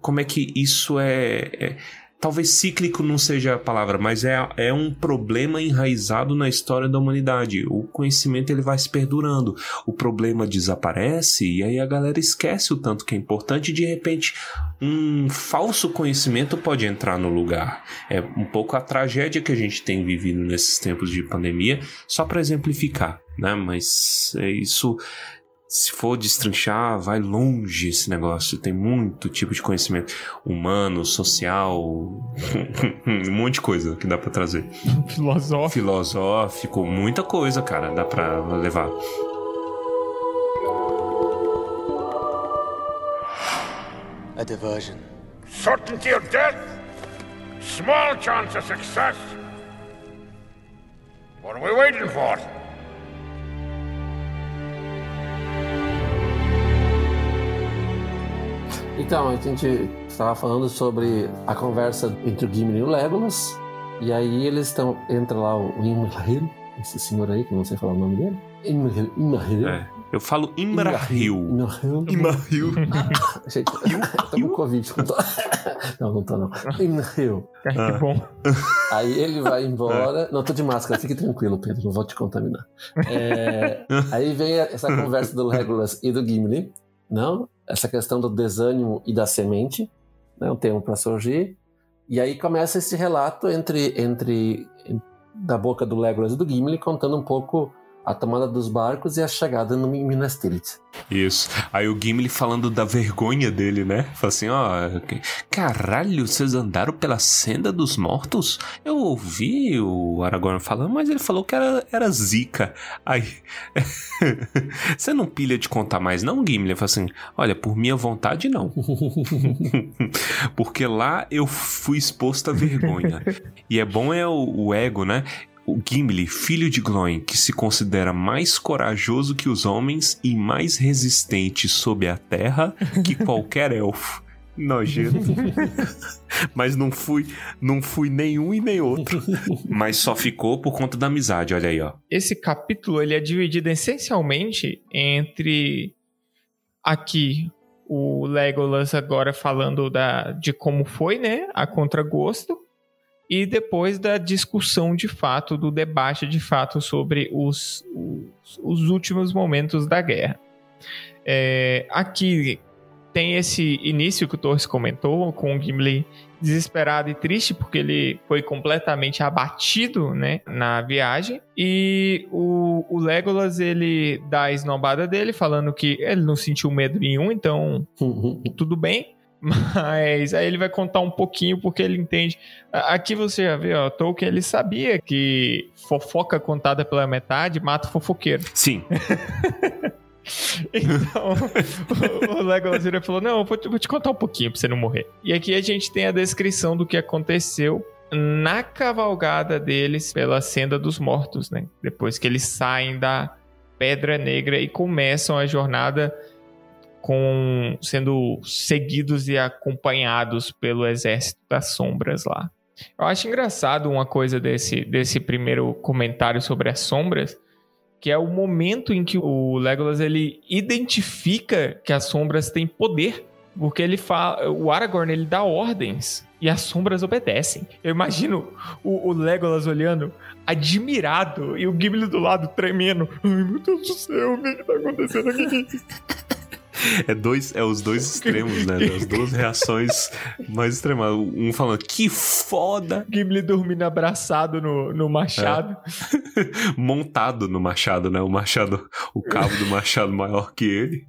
como é que isso é, é talvez cíclico não seja a palavra, mas é, é um problema enraizado na história da humanidade. O conhecimento ele vai se perdurando, o problema desaparece e aí a galera esquece o tanto que é importante e de repente um falso conhecimento pode entrar no lugar. É um pouco a tragédia que a gente tem vivido nesses tempos de pandemia, só para exemplificar, né? Mas é isso se for destrinchar, vai longe esse negócio. Tem muito tipo de conhecimento humano, social, um monte de coisa que dá para trazer. Filosófico. Filosófico, muita coisa, cara, dá para levar. A diversion. Certainty of death. Small chance of success. What are we waiting for? Então, a gente estava falando sobre a conversa entre o Gimli e o Legolas. E aí eles estão. Entra lá o Imrahil, esse senhor aí, que não sei falar o nome dele. Imrahil. Imrahil. É, eu falo Imrahil. Imrahil. Imrahil. Gente, tô com Covid. Não, tô... não, não tô não. Imrahil. É, que bom. Aí ele vai embora. Não, tô de máscara, fique tranquilo, Pedro, não vou te contaminar. É... Aí vem essa conversa do Legolas e do Gimli. Não? essa questão do desânimo e da semente, né, um termo para surgir. E aí começa esse relato entre, entre da boca do Legolas e do Gimli contando um pouco a tomada dos barcos e a chegada no Minas Tirith. Isso. Aí o Gimli falando da vergonha dele, né? Fala assim, ó, caralho, vocês andaram pela senda dos mortos? Eu ouvi o Aragorn falando, mas ele falou que era, era zica. Aí, você não pilha de contar mais não, Gimli? Ele fala assim, olha, por minha vontade não. Porque lá eu fui exposto à vergonha. E é bom é o, o ego, né? O Gimli, filho de Glóin, que se considera mais corajoso que os homens e mais resistente sob a terra que qualquer elfo. Nojento. Mas não fui, não fui nenhum e nem outro. Mas só ficou por conta da amizade, olha aí, ó. Esse capítulo ele é dividido essencialmente entre aqui o Legolas agora falando da, de como foi, né, a contragosto, e depois da discussão de fato, do debate de fato sobre os, os, os últimos momentos da guerra. É, aqui tem esse início que o Torres comentou, com o Gimli desesperado e triste, porque ele foi completamente abatido né, na viagem. E o, o Legolas, ele dá a esnobada dele, falando que ele não sentiu medo nenhum, então tudo bem. Mas aí ele vai contar um pouquinho porque ele entende. Aqui você já vê, ó, Tolkien ele sabia que fofoca contada pela metade mata o fofoqueiro. Sim. Então, o Legolas falou: Não, vou te, vou te contar um pouquinho pra você não morrer. E aqui a gente tem a descrição do que aconteceu na cavalgada deles pela Senda dos Mortos, né? Depois que eles saem da Pedra Negra e começam a jornada com sendo seguidos e acompanhados pelo exército das sombras lá. Eu acho engraçado uma coisa desse, desse primeiro comentário sobre as sombras, que é o momento em que o Legolas ele identifica que as sombras têm poder, porque ele fala, o Aragorn ele dá ordens e as sombras obedecem. Eu imagino o, o Legolas olhando, admirado, e o Gimli do lado tremendo. Ai meu Deus do céu, o que, que tá acontecendo aqui? É, dois, é os dois extremos, né? As duas reações mais extremas. Um falando, que foda! Gimli dormindo abraçado no, no machado. É. Montado no machado, né? O machado, o cabo do machado maior que ele.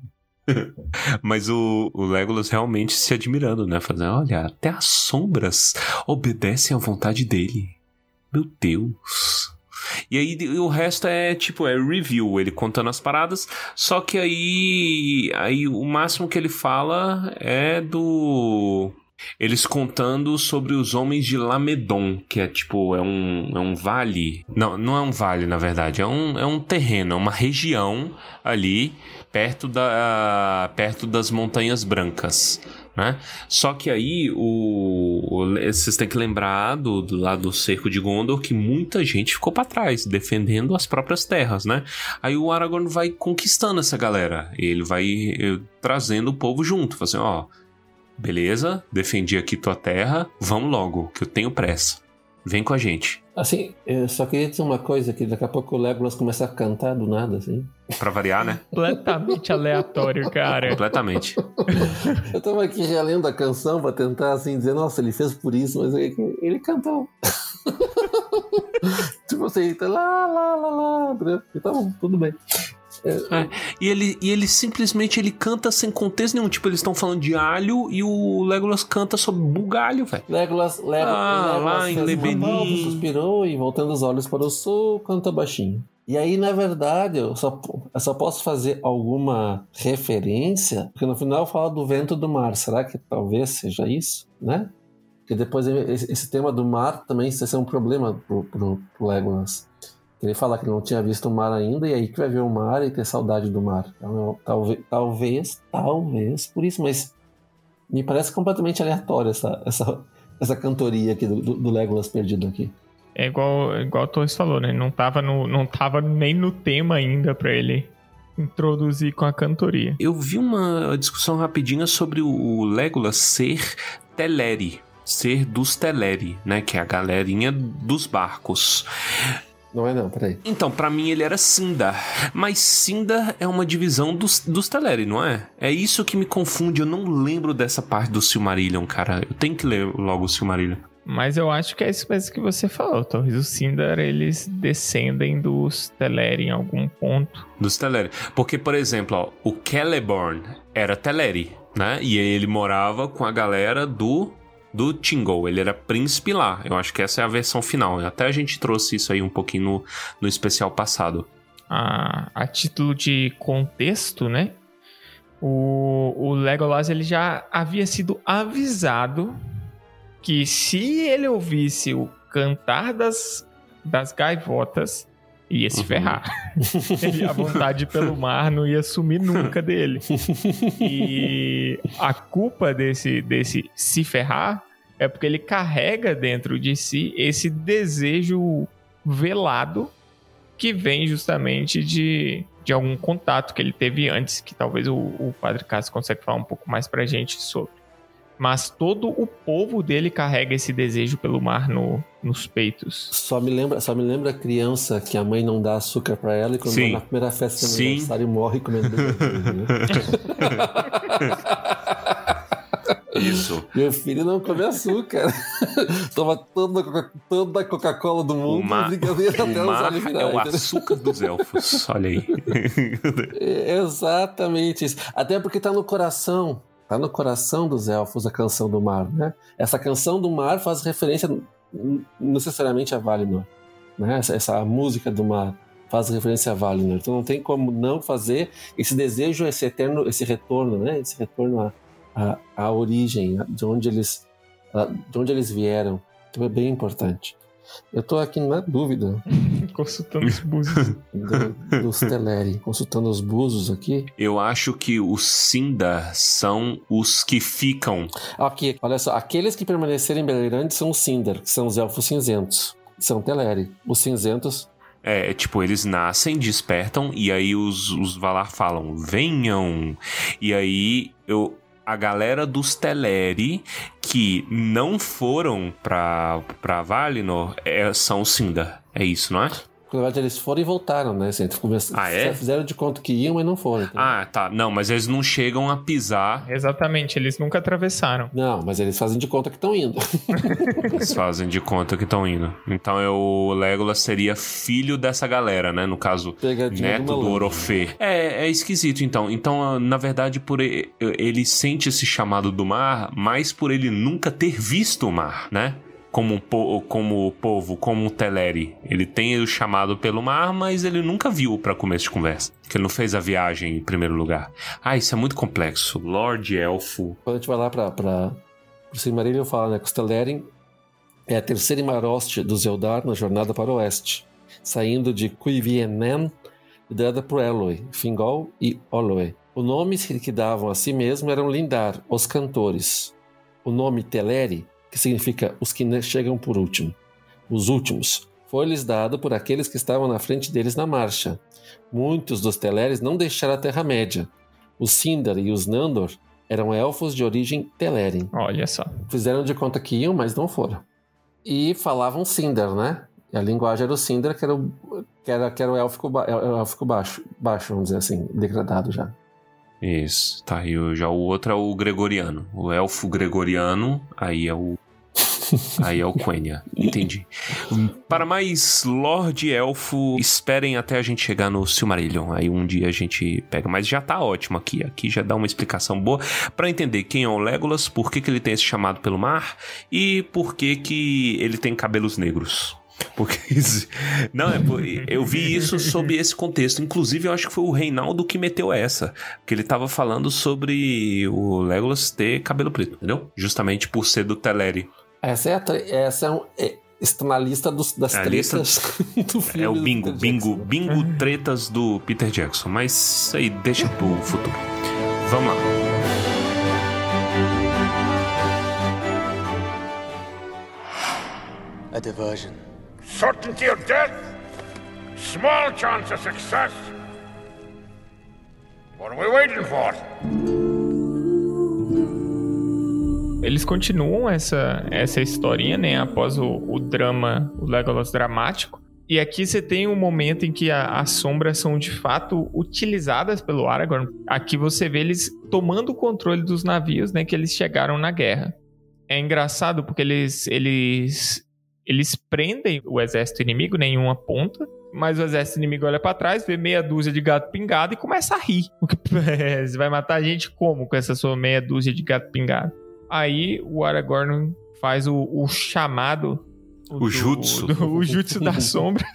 Mas o, o Legolas realmente se admirando, né? Fazendo, olha, até as sombras obedecem à vontade dele. Meu Deus. E aí o resto é tipo, é review, ele contando as paradas, só que aí aí o máximo que ele fala é do eles contando sobre os homens de Lamedon, que é tipo, é um, é um vale. Não, não é um vale, na verdade, é um, é um terreno, é uma região ali perto, da, perto das Montanhas Brancas. Né? Só que aí o, o, vocês têm que lembrar do, do lado do cerco de Gondor que muita gente ficou para trás, defendendo as próprias terras, né? Aí o Aragorn vai conquistando essa galera, ele vai eh, trazendo o povo junto, fazendo, assim, ó, beleza, defendi aqui tua terra, vamos logo, que eu tenho pressa. Vem com a gente. Assim, eu só queria dizer uma coisa, que daqui a pouco o Legolas começa a cantar do nada, assim. Pra variar, né? Completamente aleatório, cara. Completamente. eu tava aqui já lendo a canção pra tentar, assim, dizer, nossa, ele fez por isso, mas ele cantou. tipo assim, tá lá, lá, lá, lá. Então, tudo bem. É, e, ele, e ele simplesmente ele canta sem contexto nenhum. Tipo, eles estão falando de alho e o Legolas canta sobre bugalho, velho. Legolas, Legolas, ah, Legolas lá em Lebenin. suspirou e voltando os olhos para o sul, canta baixinho. E aí, na verdade, eu só, eu só posso fazer alguma referência, porque no final fala do vento do mar. Será que talvez seja isso, né? Porque depois esse tema do mar também vai ser um problema pro, pro, pro Legolas. Ele fala que não tinha visto o mar ainda, e aí que vai ver o mar e ter saudade do mar. Então, talvez, talvez, talvez, por isso, mas me parece completamente aleatório essa, essa, essa cantoria aqui do, do Legolas perdido aqui. É igual, igual o Torres falou, né? Não tava, no, não tava nem no tema ainda para ele introduzir com a cantoria. Eu vi uma discussão rapidinha sobre o Legolas ser Teleri, ser dos Teleri, né? Que é a galerinha dos barcos. Não é não, peraí. Então, para mim ele era Sindar. Mas Sindar é uma divisão dos, dos Teleri, não é? É isso que me confunde. Eu não lembro dessa parte do Silmarillion, cara. Eu tenho que ler logo o Silmarillion. Mas eu acho que é isso mesmo que você falou, talvez os Sindar eles descendem dos Teleri em algum ponto. Dos Teleri. Porque, por exemplo, ó, o Celeborn era Teleri, né? E ele morava com a galera do do Tingle. Ele era príncipe lá. Eu acho que essa é a versão final. Até a gente trouxe isso aí um pouquinho no, no especial passado. A, a título de contexto, né? O, o Legolas ele já havia sido avisado que se ele ouvisse o cantar das, das gaivotas, ia se uhum. ferrar. a vontade pelo mar não ia sumir nunca dele. E a culpa desse, desse se ferrar é porque ele carrega dentro de si esse desejo velado que vem justamente de, de algum contato que ele teve antes, que talvez o, o Padre Cássio consiga falar um pouco mais pra gente sobre. Mas todo o povo dele carrega esse desejo pelo mar no, nos peitos. Só me lembra, só me lembra a criança que a mãe não dá açúcar para ela e quando Sim. na primeira festa do aniversário morre comendo desejo, né? Isso. Meu filho não come açúcar. Toma toda, toda a Coca-Cola do mundo. O mar, brincadeira até o mar é o açúcar dos elfos. Olha aí. É exatamente isso. Até porque tá no coração. Tá no coração dos elfos a canção do mar, né? Essa canção do mar faz referência necessariamente a Valinor, né? Essa, essa música do mar faz referência a Valinor. Então não tem como não fazer esse desejo, esse eterno, esse retorno, né? Esse retorno à, à, à origem, de onde eles, de onde eles vieram. Então é bem importante. Eu estou aqui na dúvida. consultando os búzios. Do, dos Teleri, consultando os búzios aqui. Eu acho que os Sindar são os que ficam. Aqui, olha só. Aqueles que permanecerem em são os Sindar, que são os elfos cinzentos. São Teleri. Os cinzentos é, tipo, eles nascem, despertam, e aí os, os Valar falam, venham. E aí eu, a galera dos Teleri que não foram pra, pra Valinor é, são Sindar. É isso, não é? Na verdade, eles foram e voltaram, né? Assim, ah, é? Fizeram de conta que iam, mas não foram. Então. Ah, tá. Não, mas eles não chegam a pisar. Exatamente, eles nunca atravessaram. Não, mas eles fazem de conta que estão indo. eles fazem de conta que estão indo. Então eu, o Legolas seria filho dessa galera, né? No caso, Pegadinha neto do, do Orofê. É, é esquisito, então. Então, na verdade, por ele, ele sente esse chamado do mar, mais por ele nunca ter visto o mar, né? Como, como povo, como Teleri. Ele tem o chamado pelo mar, mas ele nunca viu para começo de conversa. Que ele não fez a viagem em primeiro lugar. Ah, isso é muito complexo. Lord Elfo. Quando a gente vai lá pra, pra, pro Silmarillion, fala né, que os Teleri é a terceira Imaroste dos Eldar na jornada para o oeste, saindo de Cuivienen e dada por Eloi, Fingol e Oloe. O nome que davam a si mesmo eram Lindar, os cantores. O nome Teleri que significa os que chegam por último, os últimos, foi-lhes dado por aqueles que estavam na frente deles na marcha. Muitos dos Teleres não deixaram a Terra-média. Os Sindar e os Nandor eram elfos de origem Telerin. Olha só. Fizeram de conta que iam, mas não foram. E falavam Sindar, né? A linguagem era o Sindar, que era o, que era, que era o élfico, ba élfico baixo, baixo, vamos dizer assim, degradado já. Isso, tá. E já o outro é o gregoriano. O elfo gregoriano, aí é o Aí é o Quenya, entendi. Para mais Lorde Elfo, esperem até a gente chegar no Silmarillion. Aí um dia a gente pega. Mas já tá ótimo aqui. Aqui já dá uma explicação boa para entender quem é o Legolas, por que, que ele tem esse chamado pelo mar e por que, que ele tem cabelos negros. Porque não é, eu vi isso sob esse contexto. Inclusive, eu acho que foi o Reinaldo que meteu essa, que ele tava falando sobre o Legolas ter cabelo preto, entendeu? Justamente por ser do Teleri. Essa é, a, essa é, um, é está na lista dos, das é tretas do filme. É o bingo, bingo, bingo tretas do Peter Jackson. Mas isso aí deixa pro futuro. Vamos lá. A diversion. Certainty of death. Small chance of success. What are we waiting for? Eles continuam essa, essa historinha, né? Após o, o drama, o Legolas dramático. E aqui você tem um momento em que as sombras são de fato utilizadas pelo Aragorn. Aqui você vê eles tomando o controle dos navios, né? Que eles chegaram na guerra. É engraçado porque eles, eles, eles prendem o exército inimigo né, em uma ponta, mas o exército inimigo olha para trás, vê meia dúzia de gato pingado e começa a rir. Você vai matar a gente como com essa sua meia dúzia de gato pingado? Aí o Aragorn faz o, o chamado O, jutsu. Do, o jutsu das sombras.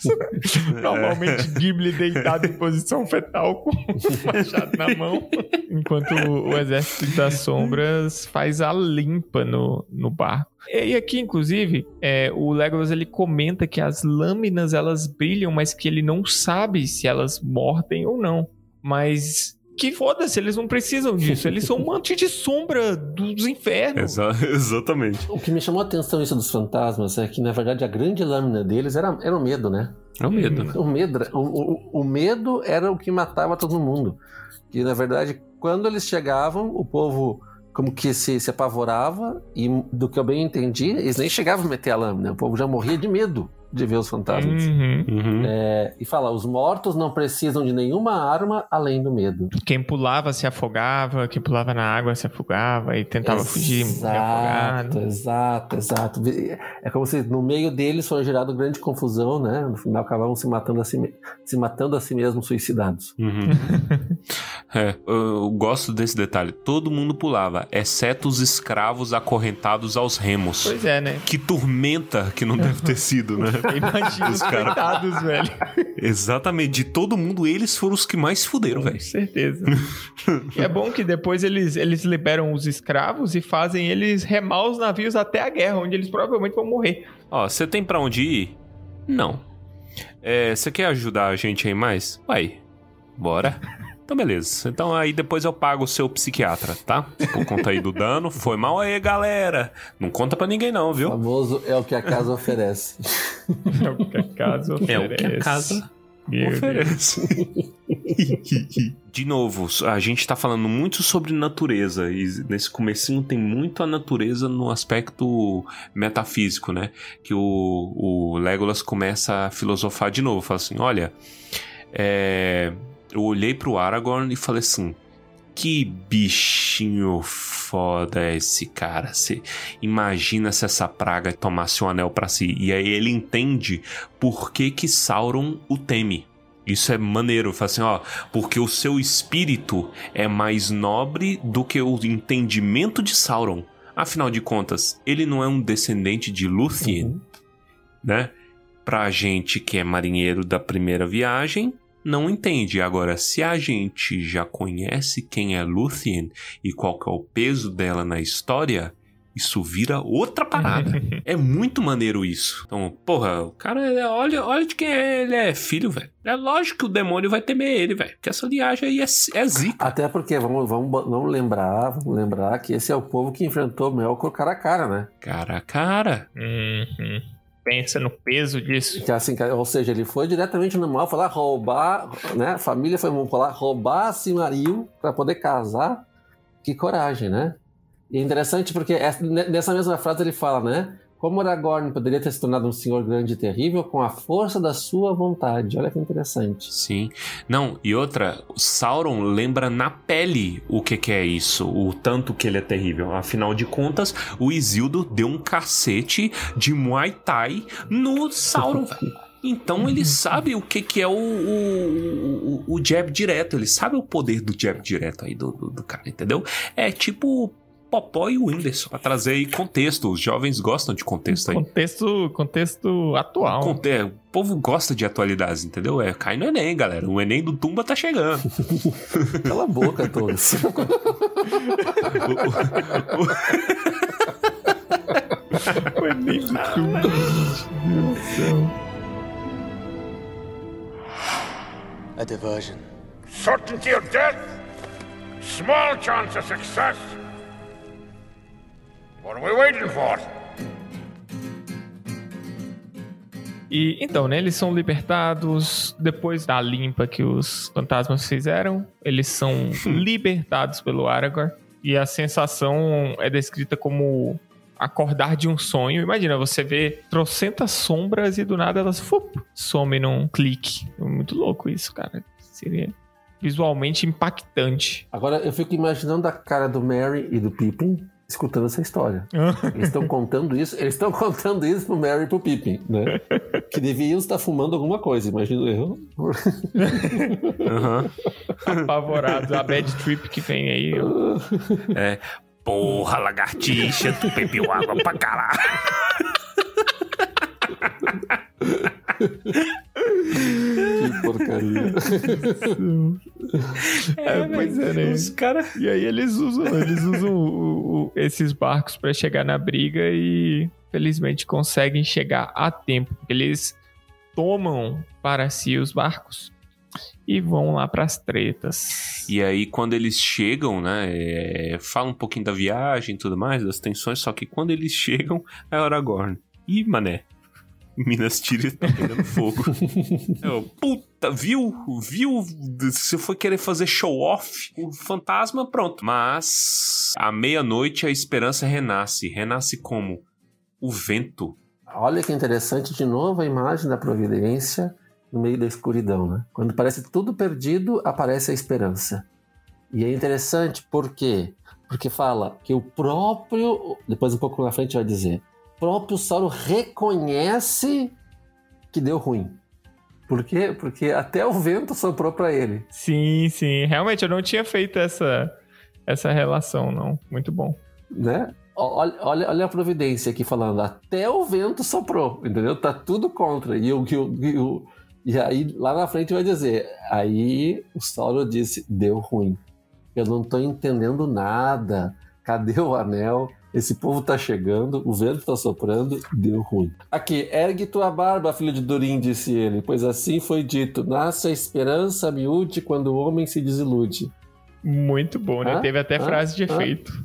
Normalmente Ghibli deitado em posição fetal com o machado na mão. Enquanto o, o exército das sombras faz a limpa no, no barco. E aqui, inclusive, é, o Legolas ele comenta que as lâminas elas brilham, mas que ele não sabe se elas mordem ou não. Mas que foda-se, eles não precisam disso. Eles são mantes de sombra dos infernos. Exa exatamente. O que me chamou a atenção isso dos fantasmas é que, na verdade, a grande lâmina deles era, era o medo, né? É o medo. O medo, o, o, o medo era o que matava todo mundo. E, na verdade, quando eles chegavam, o povo como que se, se apavorava e, do que eu bem entendi, eles nem chegavam a meter a lâmina. O povo já morria de medo de ver os fantasmas. Uhum. Uhum. É, e fala, os mortos não precisam de nenhuma arma além do medo. Quem pulava se afogava, quem pulava na água se afogava e tentava fugir Exato, exato, exato. É como se no meio deles foi gerado grande confusão, né? No final acabavam se matando a si, se matando a si mesmos suicidados. Uhum. é, eu gosto desse detalhe. Todo mundo pulava, exceto os escravos acorrentados aos remos. Pois é, né? Que tormenta que não deve ter sido, né? Imagina os cara... coitados, velho. Exatamente. De todo mundo, eles foram os que mais fuderam, velho. Com certeza. e é bom que depois eles, eles liberam os escravos e fazem eles remar os navios até a guerra, onde eles provavelmente vão morrer. Ó, você tem para onde ir? Não. É, você quer ajudar a gente aí mais? Vai. Bora. Então, beleza. Então, aí depois eu pago o seu psiquiatra, tá? Por conta aí do dano. Foi mal aí, galera. Não conta pra ninguém, não, viu? O famoso é o que a casa oferece. é o que a casa oferece. É o que a casa oferece. De novo, a gente tá falando muito sobre natureza. E nesse comecinho tem muito a natureza no aspecto metafísico, né? Que o, o Legolas começa a filosofar de novo. Fala assim, olha... É, eu olhei pro Aragorn e falei assim: que bichinho foda é esse cara. Você imagina se essa praga tomasse um anel para si. E aí ele entende por que que Sauron o teme. Isso é maneiro, fala assim, ó, porque o seu espírito é mais nobre do que o entendimento de Sauron. Afinal de contas, ele não é um descendente de Lúthien, uhum. né? Pra gente que é marinheiro da primeira viagem, não entende. Agora, se a gente já conhece quem é Luthien e qual que é o peso dela na história, isso vira outra parada. é muito maneiro isso. Então, porra, o cara, olha, olha de quem ele é filho, velho. É lógico que o demônio vai temer ele, velho. Porque essa linhagem aí é, é zica. Até porque, vamos, vamos, vamos lembrar, vamos lembrar que esse é o povo que enfrentou Melkor cara a cara, né? Cara a cara. Uhum pensa no peso disso. Que assim, ou seja, ele foi diretamente no mal, lá roubar, né? A família foi lá roubar Silmaril para poder casar. Que coragem, né? E é interessante porque nessa mesma frase ele fala, né? Como Aragorn poderia ter se tornado um senhor grande e terrível com a força da sua vontade. Olha que interessante. Sim. Não, e outra, Sauron lembra na pele o que, que é isso, o tanto que ele é terrível. Afinal de contas, o Isildo deu um cacete de Muay Thai no Sauron, Então ele sabe o que, que é o, o, o, o, jab direto, ele sabe o poder do jab direto aí do, do, do cara, entendeu? É tipo Popó e o Whindersson, pra trazer aí contexto. Os jovens gostam de contexto aí. Contexto, contexto atual. Conte o povo gosta de atualidades, entendeu? É, cai no Enem, galera. O Enem do Tumba tá chegando. Cala a boca, todos. o Enem do Tumba. Meu Deus do céu. A diversion. Certainty of death? Small chance of success. What are we waiting for? E então, né, eles são libertados depois da limpa que os fantasmas fizeram. Eles são libertados pelo Aragorn. E a sensação é descrita como acordar de um sonho. Imagina, você vê trocentas sombras e do nada elas fup, somem num clique. É muito louco isso, cara. Seria visualmente impactante. Agora eu fico imaginando a cara do Mary e do Pippin escutando essa história. eles estão contando isso, eles estão contando isso pro Mary e pro Pippin, né? Que deviam estar fumando alguma coisa, imagino eu. uhum. Apavorados, a bad trip que vem aí. É. Porra, lagartixa, tu bebeu água pra caralho. que porcaria. É, pois é, né? Os cara... E aí eles usam, eles usam o- o- esses barcos pra chegar na briga e felizmente conseguem chegar a tempo. Eles tomam para si os barcos e vão lá pras tretas. E aí, quando eles chegam, né? É, fala um pouquinho da viagem e tudo mais, das tensões, só que quando eles chegam, é Aragorn. Ih, mané. Minas Tirith tá pegando fogo. Eu, puta, viu? Viu? Você foi querer fazer show off? O fantasma, pronto. Mas, à meia-noite, a esperança renasce. Renasce como? O vento. Olha que interessante, de novo, a imagem da providência no meio da escuridão, né? Quando parece tudo perdido, aparece a esperança. E é interessante por quê? Porque fala que o próprio, depois um pouco na frente vai dizer, próprio Sauron reconhece que deu ruim. Por quê? Porque até o vento soprou para ele. Sim, sim. Realmente eu não tinha feito essa, essa relação, não. Muito bom. né? Olha, olha, olha a providência aqui falando, até o vento soprou, entendeu? Tá tudo contra. E, o, e, o, e, o- e aí lá na frente vai dizer, aí o Sauron disse, deu ruim. Eu não tô entendendo nada. Cadê o anel? Esse povo tá chegando, o vento tá soprando, deu ruim. Aqui, ergue tua barba, filho de Durin, disse ele, pois assim foi dito: nasce a esperança miúde quando o homem se desilude. Muito bom, né? Hã? Teve até Hã? frase de Hã? efeito.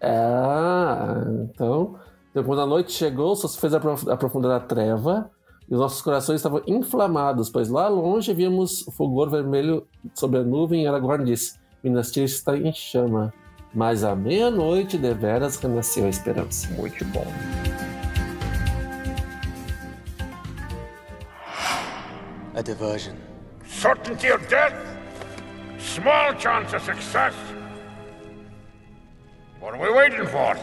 Ah, então, então, quando a noite chegou, só se fez aprof- aprofundar a treva e os nossos corações estavam inflamados, pois lá longe víamos o fulgor vermelho sobre a nuvem e Aragorn disse: Minas Tirith está em chama. Mas à meia-noite, deveras, renasceu a esperança. Muito bom. A diversion. Certainty of death, small chance of success. What are we waiting for?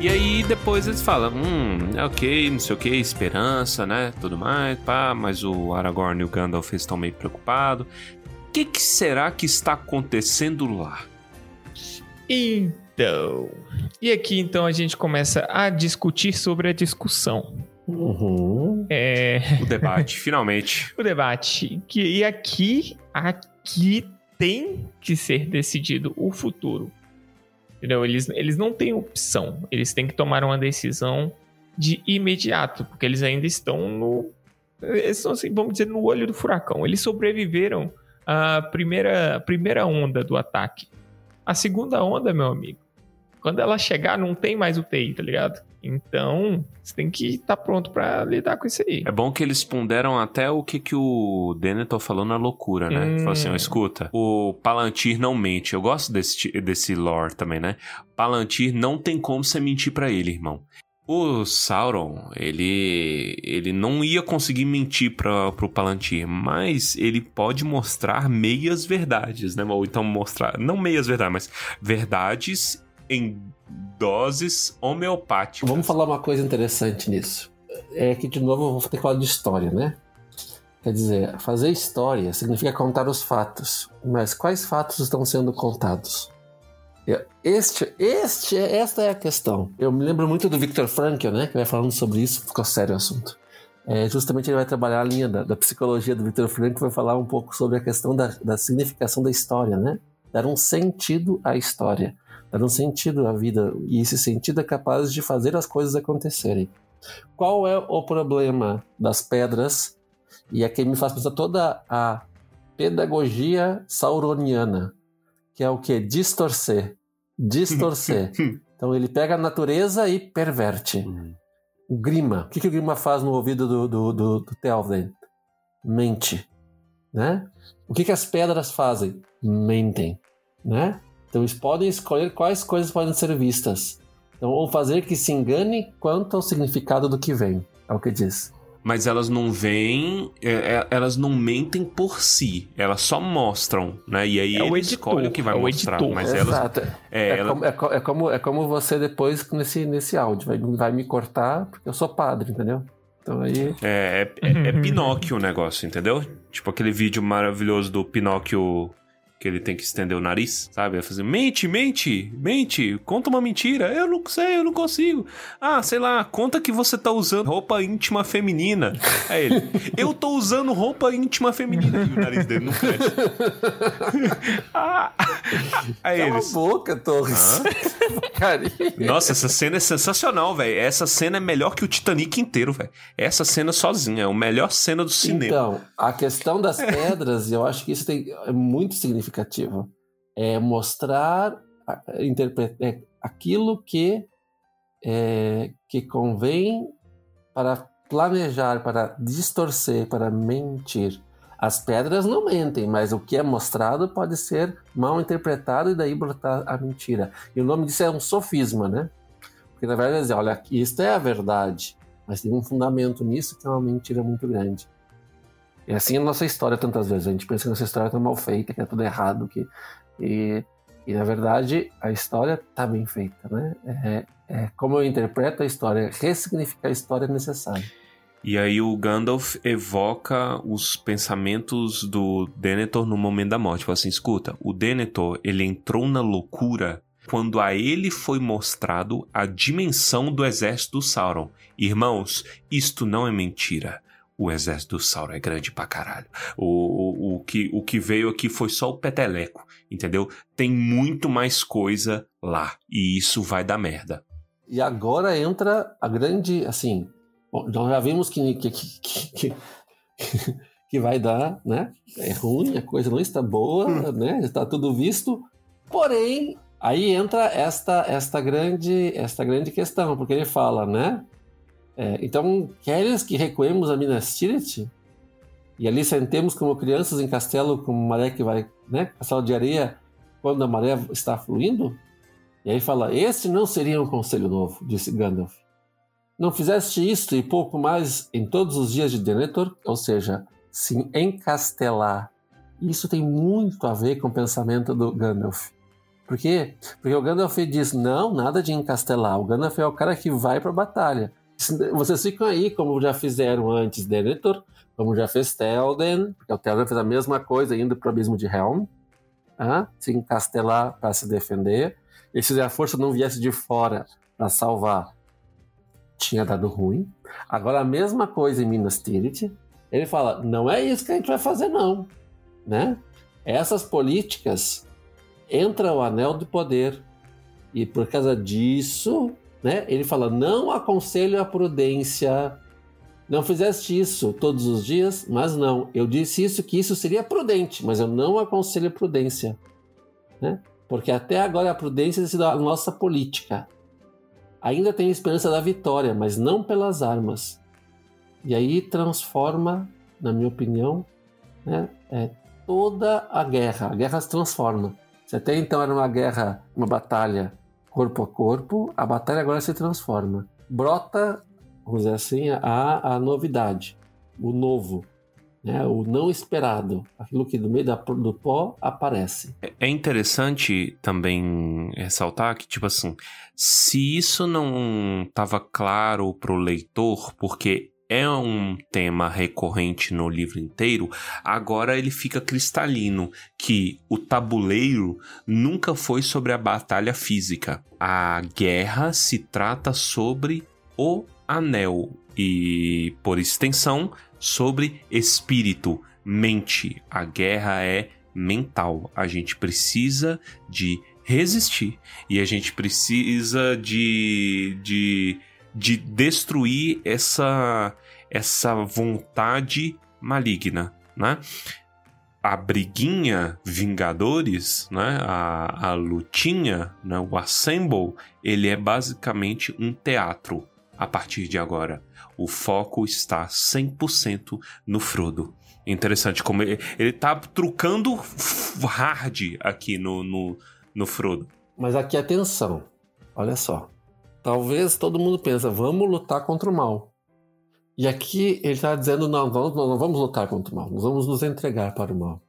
E aí depois eles falam, hum, é ok, não sei o que, esperança, né, tudo mais, pá, mas o Aragorn e o Gandalf estão meio preocupados. O que, que será que está acontecendo lá? Então. E aqui então a gente começa a discutir sobre a discussão. Uhum. É. O debate, finalmente. o debate. Que, e aqui, aqui tem que ser decidido o futuro. Entendeu? Eles, eles não têm opção. Eles têm que tomar uma decisão de imediato, porque eles ainda estão no. Eles estão, assim, vamos dizer, no olho do furacão. Eles sobreviveram à primeira, à primeira onda do ataque. A segunda onda, meu amigo, quando ela chegar, não tem mais UTI, tá ligado? Então, você tem que estar pronto pra lidar com isso aí. É bom que eles ponderam até o que, que o Denethor falou na loucura, né? Hum. Falou assim, ó, escuta, o Palantir não mente. Eu gosto desse, desse lore também, né? Palantir não tem como você mentir pra ele, irmão. O Sauron, ele ele não ia conseguir mentir pra, pro Palantir, mas ele pode mostrar meias verdades, né? Ou então mostrar, não meias verdades, mas verdades em doses homeopáticas. Vamos falar uma coisa interessante nisso. É que, de novo, eu vou ter que falar de história, né? Quer dizer, fazer história significa contar os fatos. Mas quais fatos estão sendo contados? Este, este, esta é a questão. Eu me lembro muito do Viktor Frankl, né? Que vai falando sobre isso, ficou sério o assunto. É, justamente ele vai trabalhar a linha da, da psicologia do Viktor Frankl, vai falar um pouco sobre a questão da, da significação da história, né? Dar um sentido à história, dar um sentido à vida, e esse sentido é capaz de fazer as coisas acontecerem. Qual é o problema das pedras? E aqui me faz pensar toda a pedagogia sauroniana, que é o que? Distorcer. Distorcer. então ele pega a natureza e perverte. Hum. O Grima. O que, que o Grima faz no ouvido do, do, do, do? Mente. Né? O que, que as pedras fazem? Mentem. Né? Então eles podem escolher quais coisas podem ser vistas. Então, ou fazer que se engane quanto ao significado do que vem. É o que diz. Mas elas não vêm, é, é, elas não mentem por si, elas só mostram, né? E aí É ele escolhe o que vai é o mostrar. editor. Mas elas, Exato. é, É, ela- como, é, é como, é como você depois nesse, nesse áudio. Vai, vai me cortar porque eu sou padre, entendeu? Então aí. é, é, é- é Pinóquio o negócio, entendeu? Tipo aquele vídeo maravilhoso do Pinóquio que ele tem que estender o nariz, sabe? Vai fazer, mente, mente, mente, conta uma mentira. Eu não sei, eu não consigo. Ah, sei lá, conta que você tá usando roupa íntima feminina. Aí ele, eu tô usando roupa íntima feminina. E o nariz dele não cresce. ah, aí Cala eles, a boca, Torres. Nossa, essa cena é sensacional, velho. Essa cena é melhor que o Titanic inteiro, velho. Essa cena sozinha é a melhor cena do cinema. Então, a questão das pedras, eu acho que isso tem, é muito É mostrar, interpretar é, aquilo que, é, que convém para planejar, para distorcer, para mentir. As pedras não mentem, mas o que é mostrado pode ser mal interpretado e daí brotar a mentira. E o nome disso é um sofisma, né? Porque na verdade, olha, isto é a verdade, mas tem um fundamento nisso que é uma mentira muito grande. E assim é a nossa história tantas vezes. A gente pensa que a nossa história está mal feita, que é tudo errado, que e, e na verdade a história está bem feita, né? É, é como eu interpreto a história, ressignificar a história é necessário. E aí o Gandalf evoca os pensamentos do Denethor no momento da morte. Fala assim, escuta, o Denethor, ele entrou na loucura quando a ele foi mostrado a dimensão do exército do Sauron. Irmãos, isto não é mentira. O exército do Sauron é grande pra caralho. O, o, o, que, o que veio aqui foi só o peteleco, entendeu? Tem muito mais coisa lá. E isso vai dar merda. E agora entra a grande, assim, bom, nós já vimos que, que, que, que, que vai dar, né? É ruim, a coisa não está boa, né? Está tudo visto. Porém, aí entra esta, esta, grande, esta grande questão, porque ele fala, né? É, então, queres que recuemos a Minas Tirith? E ali sentemos como crianças em castelo, como maré que vai, né? Castelo de areia, quando a maré está fluindo? E aí fala: Este não seria um conselho novo, disse Gandalf. Não fizeste isto e pouco mais em todos os dias de Denethor, ou seja, se encastelar. Isso tem muito a ver com o pensamento do Gandalf. Por quê? Porque o Gandalf diz: não, nada de encastelar. O Gandalf é o cara que vai para a batalha. Vocês ficam aí, como já fizeram antes Denethor, como já fez Théoden, porque o Théoden fez a mesma coisa indo para o abismo de Helm, ah, se encastelar para se defender. E se a força não viesse de fora para salvar, tinha dado ruim. Agora a mesma coisa em Minas Tirith. Ele fala: não é isso que a gente vai fazer, não. Né? Essas políticas entra o anel do poder. E por causa disso, né, ele fala: não aconselho a prudência. Não fizeste isso todos os dias, mas não. Eu disse isso que isso seria prudente, mas eu não aconselho a prudência. Né? Porque até agora a prudência tem sido a nossa política. Ainda tem esperança da vitória, mas não pelas armas. E aí transforma, na minha opinião, né, é, toda a guerra. A guerra se transforma. Se até então era uma guerra, uma batalha corpo a corpo, a batalha agora se transforma. Brota, vamos dizer assim, a, a novidade, o novo, né? o não esperado, aquilo que do meio da, do pó aparece. É interessante também ressaltar que, tipo assim, se isso não estava claro pro leitor, porque é um tema recorrente no livro inteiro, agora ele fica cristalino que o tabuleiro nunca foi sobre a batalha física. A guerra se trata sobre o anel e, por extensão, sobre espírito, mente. A guerra é mental. A gente precisa de resistir e a gente precisa de, de, de destruir essa, essa vontade maligna, né? A briguinha Vingadores, né? A, a lutinha, né? o Assemble, ele é basicamente um teatro a partir de agora. O foco está 100% no Frodo. Interessante como ele, ele tá trucando hard aqui no, no, no Frodo. Mas aqui atenção, olha só. Talvez todo mundo pense, vamos lutar contra o mal. E aqui ele está dizendo, não, não, não vamos lutar contra o mal, nós vamos nos entregar para o mal.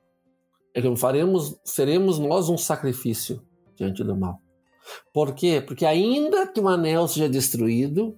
Então faremos, seremos nós um sacrifício diante do mal. Por quê? Porque ainda que o anel seja destruído,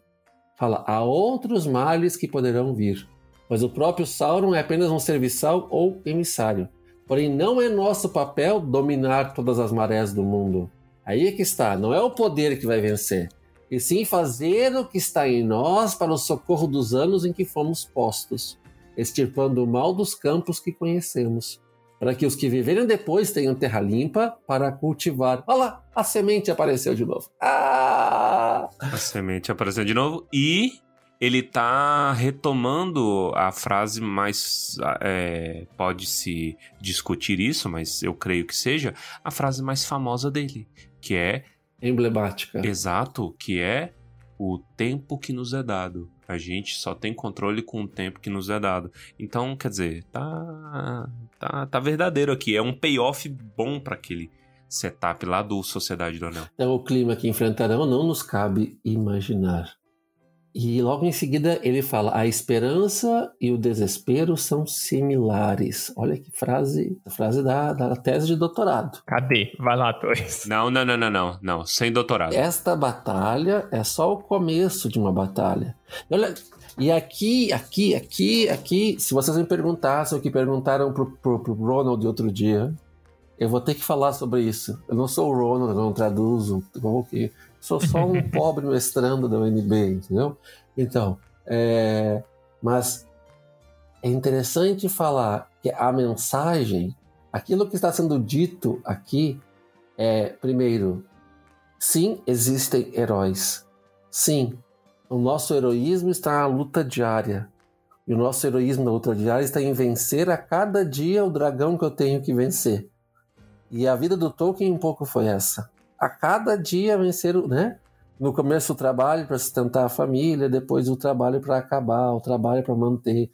fala, há outros males que poderão vir. Mas o próprio Sauron é apenas um serviçal ou emissário. Porém, não é nosso papel dominar todas as marés do mundo. Aí é que está, não é o poder que vai vencer, e sim fazer o que está em nós para o socorro dos anos em que fomos postos, extirpando o mal dos campos que conhecemos, para que os que viverem depois tenham terra limpa para cultivar. Olha lá, a semente apareceu de novo. Ah! A semente apareceu de novo e ele tá retomando a frase mais. É, Pode-se discutir isso, mas eu creio que seja a frase mais famosa dele, que é. Emblemática. Exato, que é o tempo que nos é dado. A gente só tem controle com o tempo que nos é dado. Então, quer dizer, tá, tá, tá verdadeiro aqui. É um payoff bom para aquele setup lá do Sociedade do Anel. Então, o clima que enfrentarão não nos cabe imaginar. E logo em seguida ele fala: a esperança e o desespero são similares. Olha que frase, a frase da, da tese de doutorado. Cadê? Vai lá, Torres. Não, não, não, não, não, não, sem doutorado. Esta batalha é só o começo de uma batalha. Olha, e aqui, aqui, aqui, aqui, se vocês me perguntassem o que perguntaram pro, pro, pro Ronald outro dia, eu vou ter que falar sobre isso. Eu não sou o Ronald, eu não traduzo, como que Sou só um pobre mestrando da UNB, entendeu? Então, é, mas é interessante falar que a mensagem, aquilo que está sendo dito aqui, é, primeiro, sim, existem heróis. Sim, o nosso heroísmo está na luta diária. E o nosso heroísmo na luta diária está em vencer a cada dia o dragão que eu tenho que vencer. E a vida do Tolkien um pouco foi essa a cada dia vencer, né? No começo o trabalho para sustentar a família, depois o trabalho para acabar, o trabalho para manter,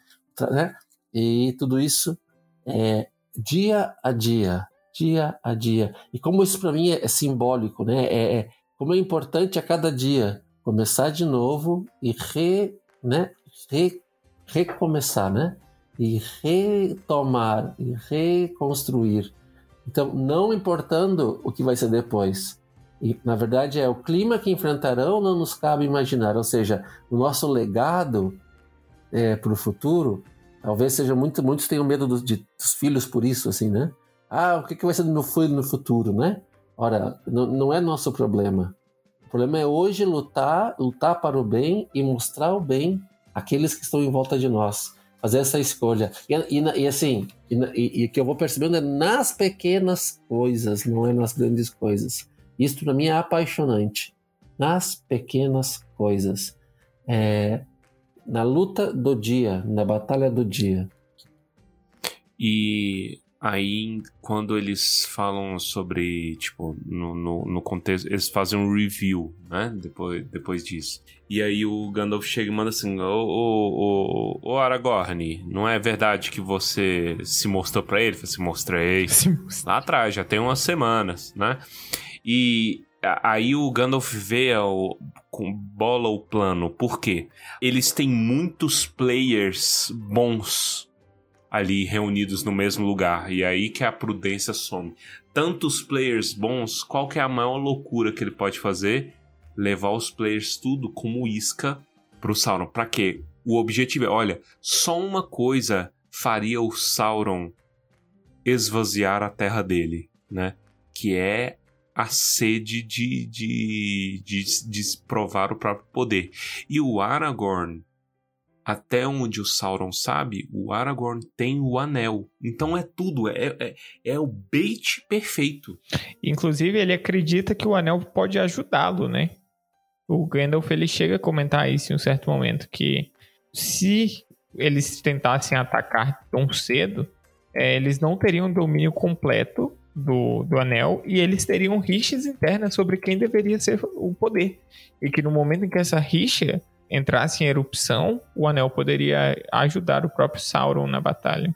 né? E tudo isso é dia a dia, dia a dia. E como isso para mim é, é, simbólico, né? É, é, como é importante a cada dia começar de novo e re, né? Re, recomeçar, né? E retomar e reconstruir. Então, não importando o que vai ser depois, e, na verdade, é o clima que enfrentarão não nos cabe imaginar. Ou seja, o nosso legado é, para o futuro, talvez seja muito. Muitos tenham medo de, dos filhos por isso, assim, né? Ah, o que, que vai ser do meu filho no futuro, né? Ora, não, não é nosso problema. O problema é hoje lutar, lutar para o bem e mostrar o bem àqueles que estão em volta de nós. Fazer essa escolha. E, e, e assim, e, que eu vou percebendo é nas pequenas coisas, não é nas grandes coisas. Isso para mim é apaixonante. Nas pequenas coisas. É, na luta do dia, na batalha do dia. E aí, quando eles falam sobre, tipo, no, no, no, contexto, eles fazem um review, né? Depois, depois disso. E aí o Gandalf chega e manda assim: Ô, ô, ô, ô Aragorn, não é verdade que você se mostrou para ele? Se mostrei. Lá atrás, já tem umas semanas, né? E aí o Gandalf vê o, com bola o plano. Por quê? Eles têm muitos players bons ali reunidos no mesmo lugar. E aí que a prudência some. Tantos players bons, qual que é a maior loucura que ele pode fazer? Levar os players tudo como isca pro Sauron. Pra quê? O objetivo é, olha, só uma coisa faria o Sauron esvaziar a terra dele, né? Que é a sede de, de, de, de provar o próprio poder. E o Aragorn, até onde o Sauron sabe, o Aragorn tem o anel. Então é tudo, é, é, é o bait perfeito. Inclusive, ele acredita que o anel pode ajudá-lo, né? O Gandalf ele chega a comentar isso em um certo momento, que se eles tentassem atacar tão cedo, é, eles não teriam domínio completo do, do anel e eles teriam rixas internas sobre quem deveria ser o poder. E que no momento em que essa rixa entrasse em erupção, o anel poderia ajudar o próprio Sauron na batalha,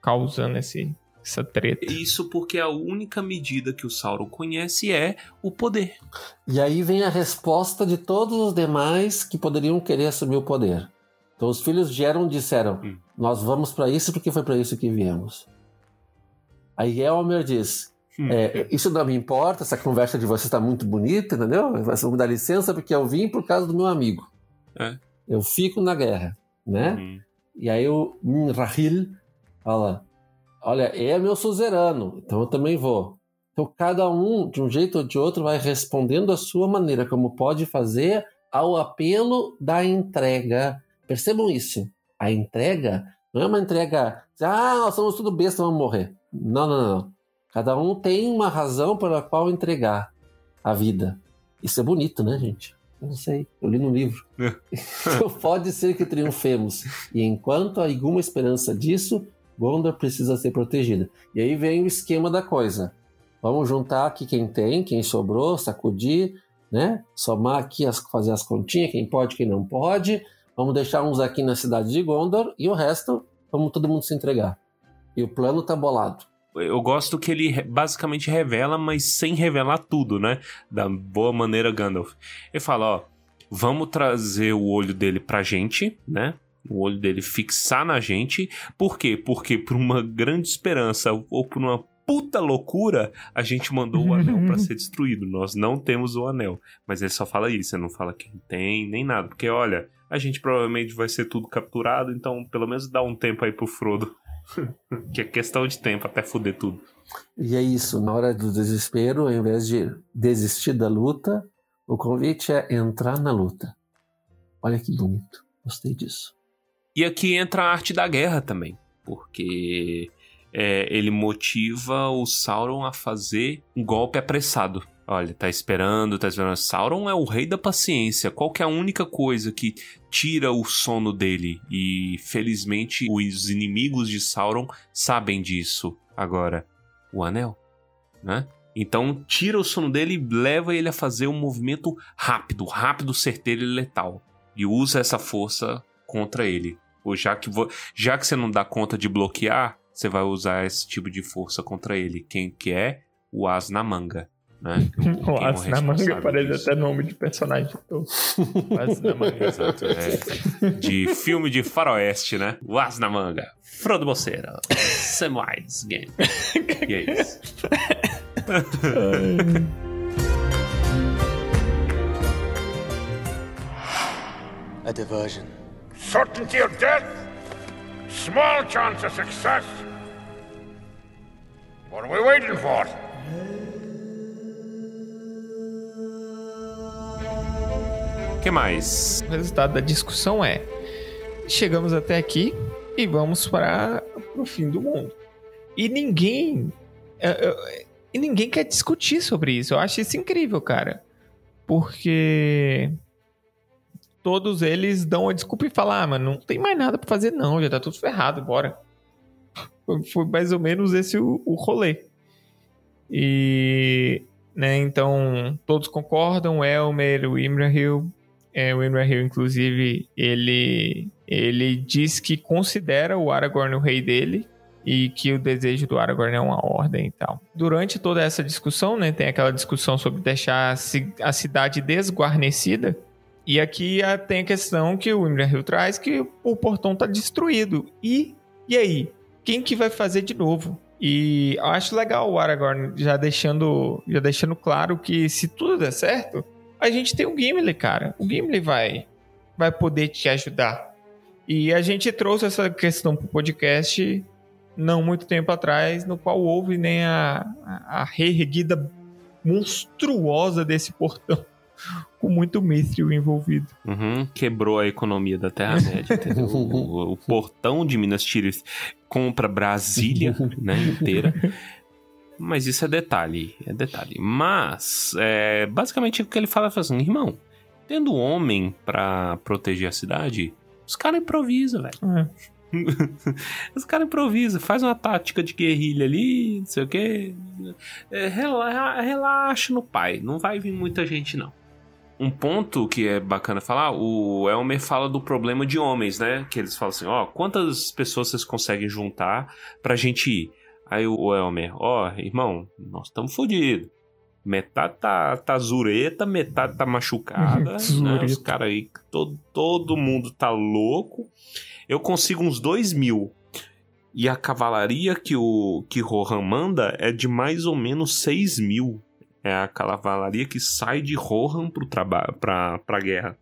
causando esse, essa treta. Isso porque a única medida que o Sauron conhece é o poder. E aí vem a resposta de todos os demais que poderiam querer assumir o poder. Então os filhos de Eron disseram: hum. Nós vamos para isso porque foi para isso que viemos. Aí Elmer diz: hum. é, Isso não me importa, essa conversa de vocês está muito bonita, entendeu? Vão me dar licença porque eu vim por causa do meu amigo. É. Eu fico na guerra, né? Uhum. E aí o Rahil fala: olha, é meu suzerano, então eu também vou. Então cada um, de um jeito ou de outro, vai respondendo a sua maneira, como pode fazer ao apelo da entrega. Percebam isso. A entrega não é uma entrega, ah, nós somos tudo besta, vamos morrer. Não, não, não. Cada um tem uma razão pela qual entregar a vida. Isso é bonito, né, gente? Não sei, eu li no livro. então pode ser que triunfemos. E enquanto há alguma esperança disso, Gondor precisa ser protegida. E aí vem o esquema da coisa. Vamos juntar aqui quem tem, quem sobrou, sacudir, né? Somar aqui, as, fazer as continhas, quem pode, quem não pode. Vamos deixar uns aqui na cidade de Gondor e o resto, vamos todo mundo se entregar. E o plano tá bolado eu gosto que ele basicamente revela, mas sem revelar tudo, né? Da boa maneira Gandalf. Ele fala, ó, vamos trazer o olho dele pra gente, né? O olho dele fixar na gente. Por quê? Porque por uma grande esperança ou por uma puta loucura, a gente mandou o anel para ser destruído. Nós não temos o anel. Mas ele só fala isso, ele não fala quem tem, nem nada. Porque, olha, a gente provavelmente vai ser tudo capturado, então pelo menos dá um tempo aí pro Frodo que é questão de tempo até foder tudo. E é isso, na hora do desespero, ao invés de desistir da luta, o convite é entrar na luta. Olha que bonito, gostei disso. E aqui entra a arte da guerra também, porque é, ele motiva o Sauron a fazer um golpe apressado. Olha, tá esperando, tá esperando. Sauron é o rei da paciência. Qual que é a única coisa que tira o sono dele? E felizmente os inimigos de Sauron sabem disso agora. O anel, né? Então tira o sono dele e leva ele a fazer um movimento rápido, rápido, certeiro e letal. E usa essa força contra ele. Ou já que, já que você não dá conta de bloquear, você vai usar esse tipo de força contra ele. Quem que é? O As na manga né? O, o As na manga parece até nome de personagem. O As na manga, exato. É. De filme de faroeste, né? O As na manga. Frodo Boceira. Samwise Game. E é isso. A diversion. Certainty of death? Small chance of success. What are we waiting for? que mais? O resultado da discussão é: chegamos até aqui e vamos para o fim do mundo. E ninguém. e ninguém quer discutir sobre isso. Eu acho isso incrível, cara. Porque todos eles dão a desculpa e falam: ah, mano, não tem mais nada para fazer, não, já tá tudo ferrado, bora. Foi mais ou menos esse o, o rolê. E. Né, então, todos concordam, Elmer, o Imrahil, é, o Imrahil, inclusive, ele, ele diz que considera o Aragorn o rei dele e que o desejo do Aragorn é uma ordem e tal. Durante toda essa discussão, né, tem aquela discussão sobre deixar a cidade desguarnecida. E aqui tem a questão que o Imrahil traz que o portão está destruído. E, e aí? Quem que vai fazer de novo? E eu acho legal o Aragorn já deixando, já deixando claro que se tudo der certo, a gente tem o Gimli, cara. O Gimli vai, vai poder te ajudar. E a gente trouxe essa questão pro podcast não muito tempo atrás, no qual houve nem a, a reerguida monstruosa desse portão. Com muito mithril envolvido. Uhum, quebrou a economia da Terra-média, o, o, o, portão de Minas Tirith compra Brasília né, inteira. Mas isso é detalhe, é detalhe. Mas, é, basicamente, o que ele fala é assim, irmão, tendo homem para proteger a cidade, os caras improvisam, velho. É. os caras improvisam, faz uma tática de guerrilha ali, não sei o quê. É, relaxa, relaxa no pai, não vai vir muita gente, não. Um ponto que é bacana falar, o Elmer fala do problema de homens, né? Que eles falam assim, ó, quantas pessoas vocês conseguem juntar pra gente ir? Aí o Elmer, ó, oh, irmão, nós estamos fodidos. Metade tá, tá zureta, metade tá machucada. né? Os caras aí, todo, todo mundo tá louco. Eu consigo uns dois mil. E a cavalaria que o que Rohan manda é de mais ou menos seis mil. É a cavalaria que sai de Rohan pra, pra guerra.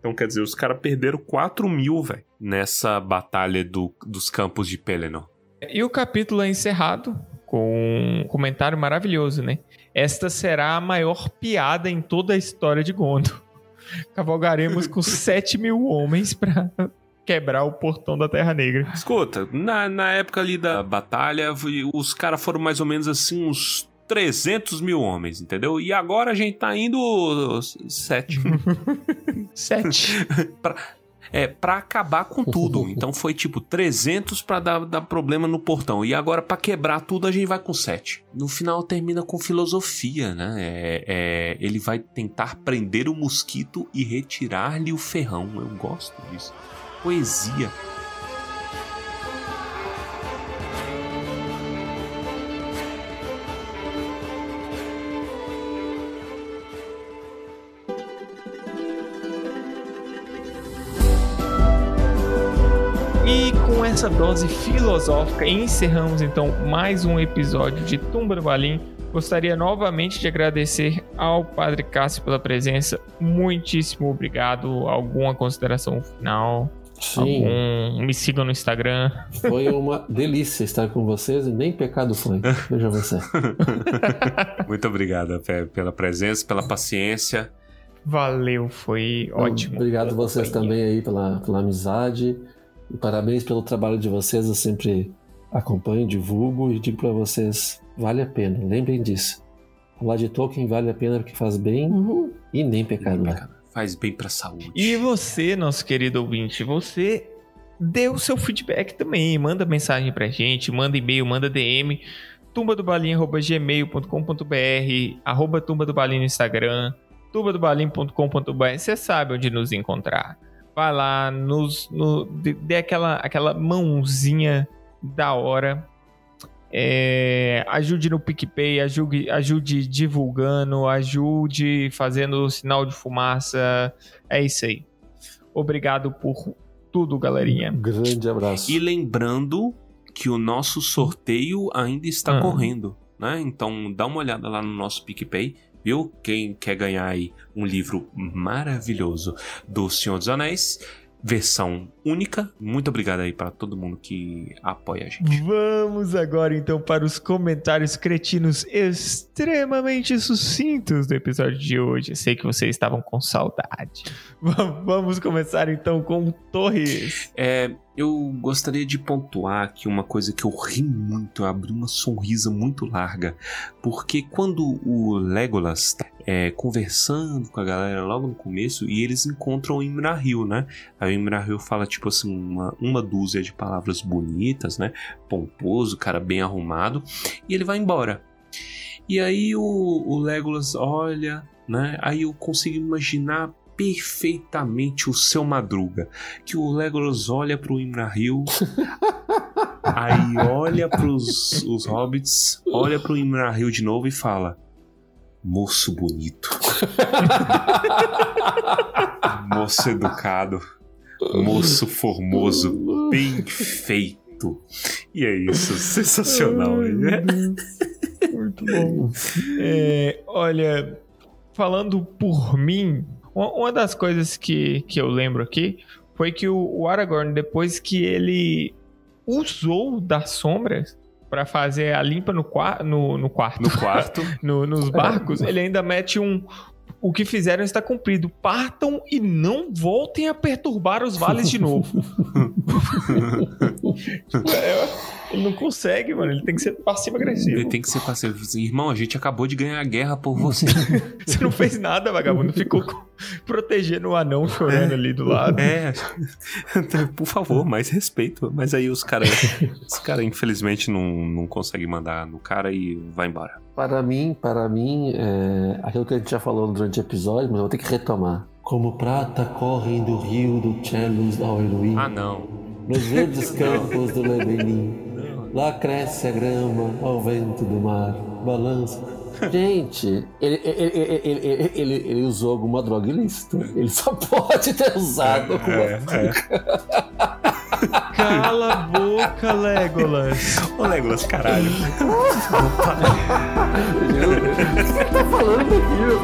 Então, quer dizer, os caras perderam 4 mil, velho, nessa batalha do, dos campos de Pelennor. E o capítulo é encerrado com um comentário maravilhoso, né? Esta será a maior piada em toda a história de Gondo. Cavalgaremos com 7 mil homens para quebrar o portão da Terra Negra. Escuta, na, na época ali da batalha, os caras foram mais ou menos assim uns 300 mil homens, entendeu? E agora a gente tá indo 7. 7. pra, é, pra acabar com tudo. Então foi tipo 300 pra dar, dar problema no portão. E agora pra quebrar tudo a gente vai com 7. No final termina com filosofia, né? É, é, ele vai tentar prender o mosquito e retirar-lhe o ferrão. Eu gosto disso. Poesia. Essa dose filosófica, encerramos então mais um episódio de Tumba do Balim. Gostaria novamente de agradecer ao Padre Cássio pela presença. Muitíssimo obrigado. Alguma consideração final? Sim. Algum... Me sigam no Instagram. Foi uma delícia estar com vocês e nem pecado foi. Veja você. Muito obrigado Fé, pela presença, pela paciência. Valeu, foi ótimo. Obrigado vocês também aí pela, pela amizade. E parabéns pelo trabalho de vocês. Eu sempre acompanho, divulgo e digo para vocês: vale a pena. Lembrem disso. Falar de Tolkien vale a pena porque faz bem uhum. e nem pecado. Nem pecado. Faz bem pra saúde. E você, nosso querido ouvinte, você dê o seu feedback também. Manda mensagem pra gente, manda e-mail, manda DM. tumbadobalinha.gmail.com.br arroba tumbadobalinha no Instagram tumbadobalinha.com.br Você sabe onde nos encontrar vai lá, nos, no, dê aquela, aquela mãozinha da hora. É, ajude no PicPay, ajude, ajude divulgando, ajude fazendo sinal de fumaça. É isso aí. Obrigado por tudo, galerinha. Um grande abraço. E lembrando que o nosso sorteio ainda está ah. correndo, né? Então dá uma olhada lá no nosso PicPay viu? Quem quer ganhar aí um livro maravilhoso do Senhor dos Anéis, versão única. Muito obrigado aí para todo mundo que apoia a gente. Vamos agora então para os comentários cretinos extremamente sucintos do episódio de hoje. sei que vocês estavam com saudade. Vamos começar então com Torres. É, eu gostaria de pontuar aqui uma coisa que eu ri muito, eu abri uma sorrisa muito larga, porque quando o Legolas tá é, conversando com a galera logo no começo e eles encontram o Imrahil, né? Aí o Imrahil fala tipo assim uma, uma dúzia de palavras bonitas, né? Pomposo, cara bem arrumado e ele vai embora. E aí o, o Legolas olha, né? Aí eu consigo imaginar perfeitamente o seu Madruga. Que o Legolas olha pro Imrahil, aí olha pros os hobbits, olha pro Imrahil de novo e fala: Moço bonito. moço educado. Moço formoso. Bem feito. E é isso. Sensacional, né? Muito bom. É, olha, falando por mim, uma das coisas que, que eu lembro aqui foi que o, o Aragorn, depois que ele usou das sombras para fazer a limpa no, no, no quarto, no quarto, no, nos barcos, ele ainda mete um, o que fizeram está cumprido. Partam e não voltem a perturbar os vales de novo. ele não consegue, mano. Ele tem que ser passivo-agressivo. Ele tem que ser passivo. Irmão, a gente acabou de ganhar a guerra por você. você não fez nada, vagabundo. Ficou protegendo o anão chorando é, ali do lado. É. Por favor, mais respeito. Mas aí os caras, os caras infelizmente não, não conseguem mandar no cara e vai embora. Para mim, para mim, é aquilo que a gente já falou durante o episódio, mas eu vou ter que retomar. Como prata correm do rio do Chelos da Oiluí. Ah, não. Nos verdes campos do Lebelim. Lá cresce a grama ao vento do mar, balança. Gente, ele, ele, ele, ele, ele usou alguma droga ilícita. Ele só pode ter usado alguma é, é. Cala a boca, Legolas. Ô, Legolas, caralho. O que você tá falando aqui, meu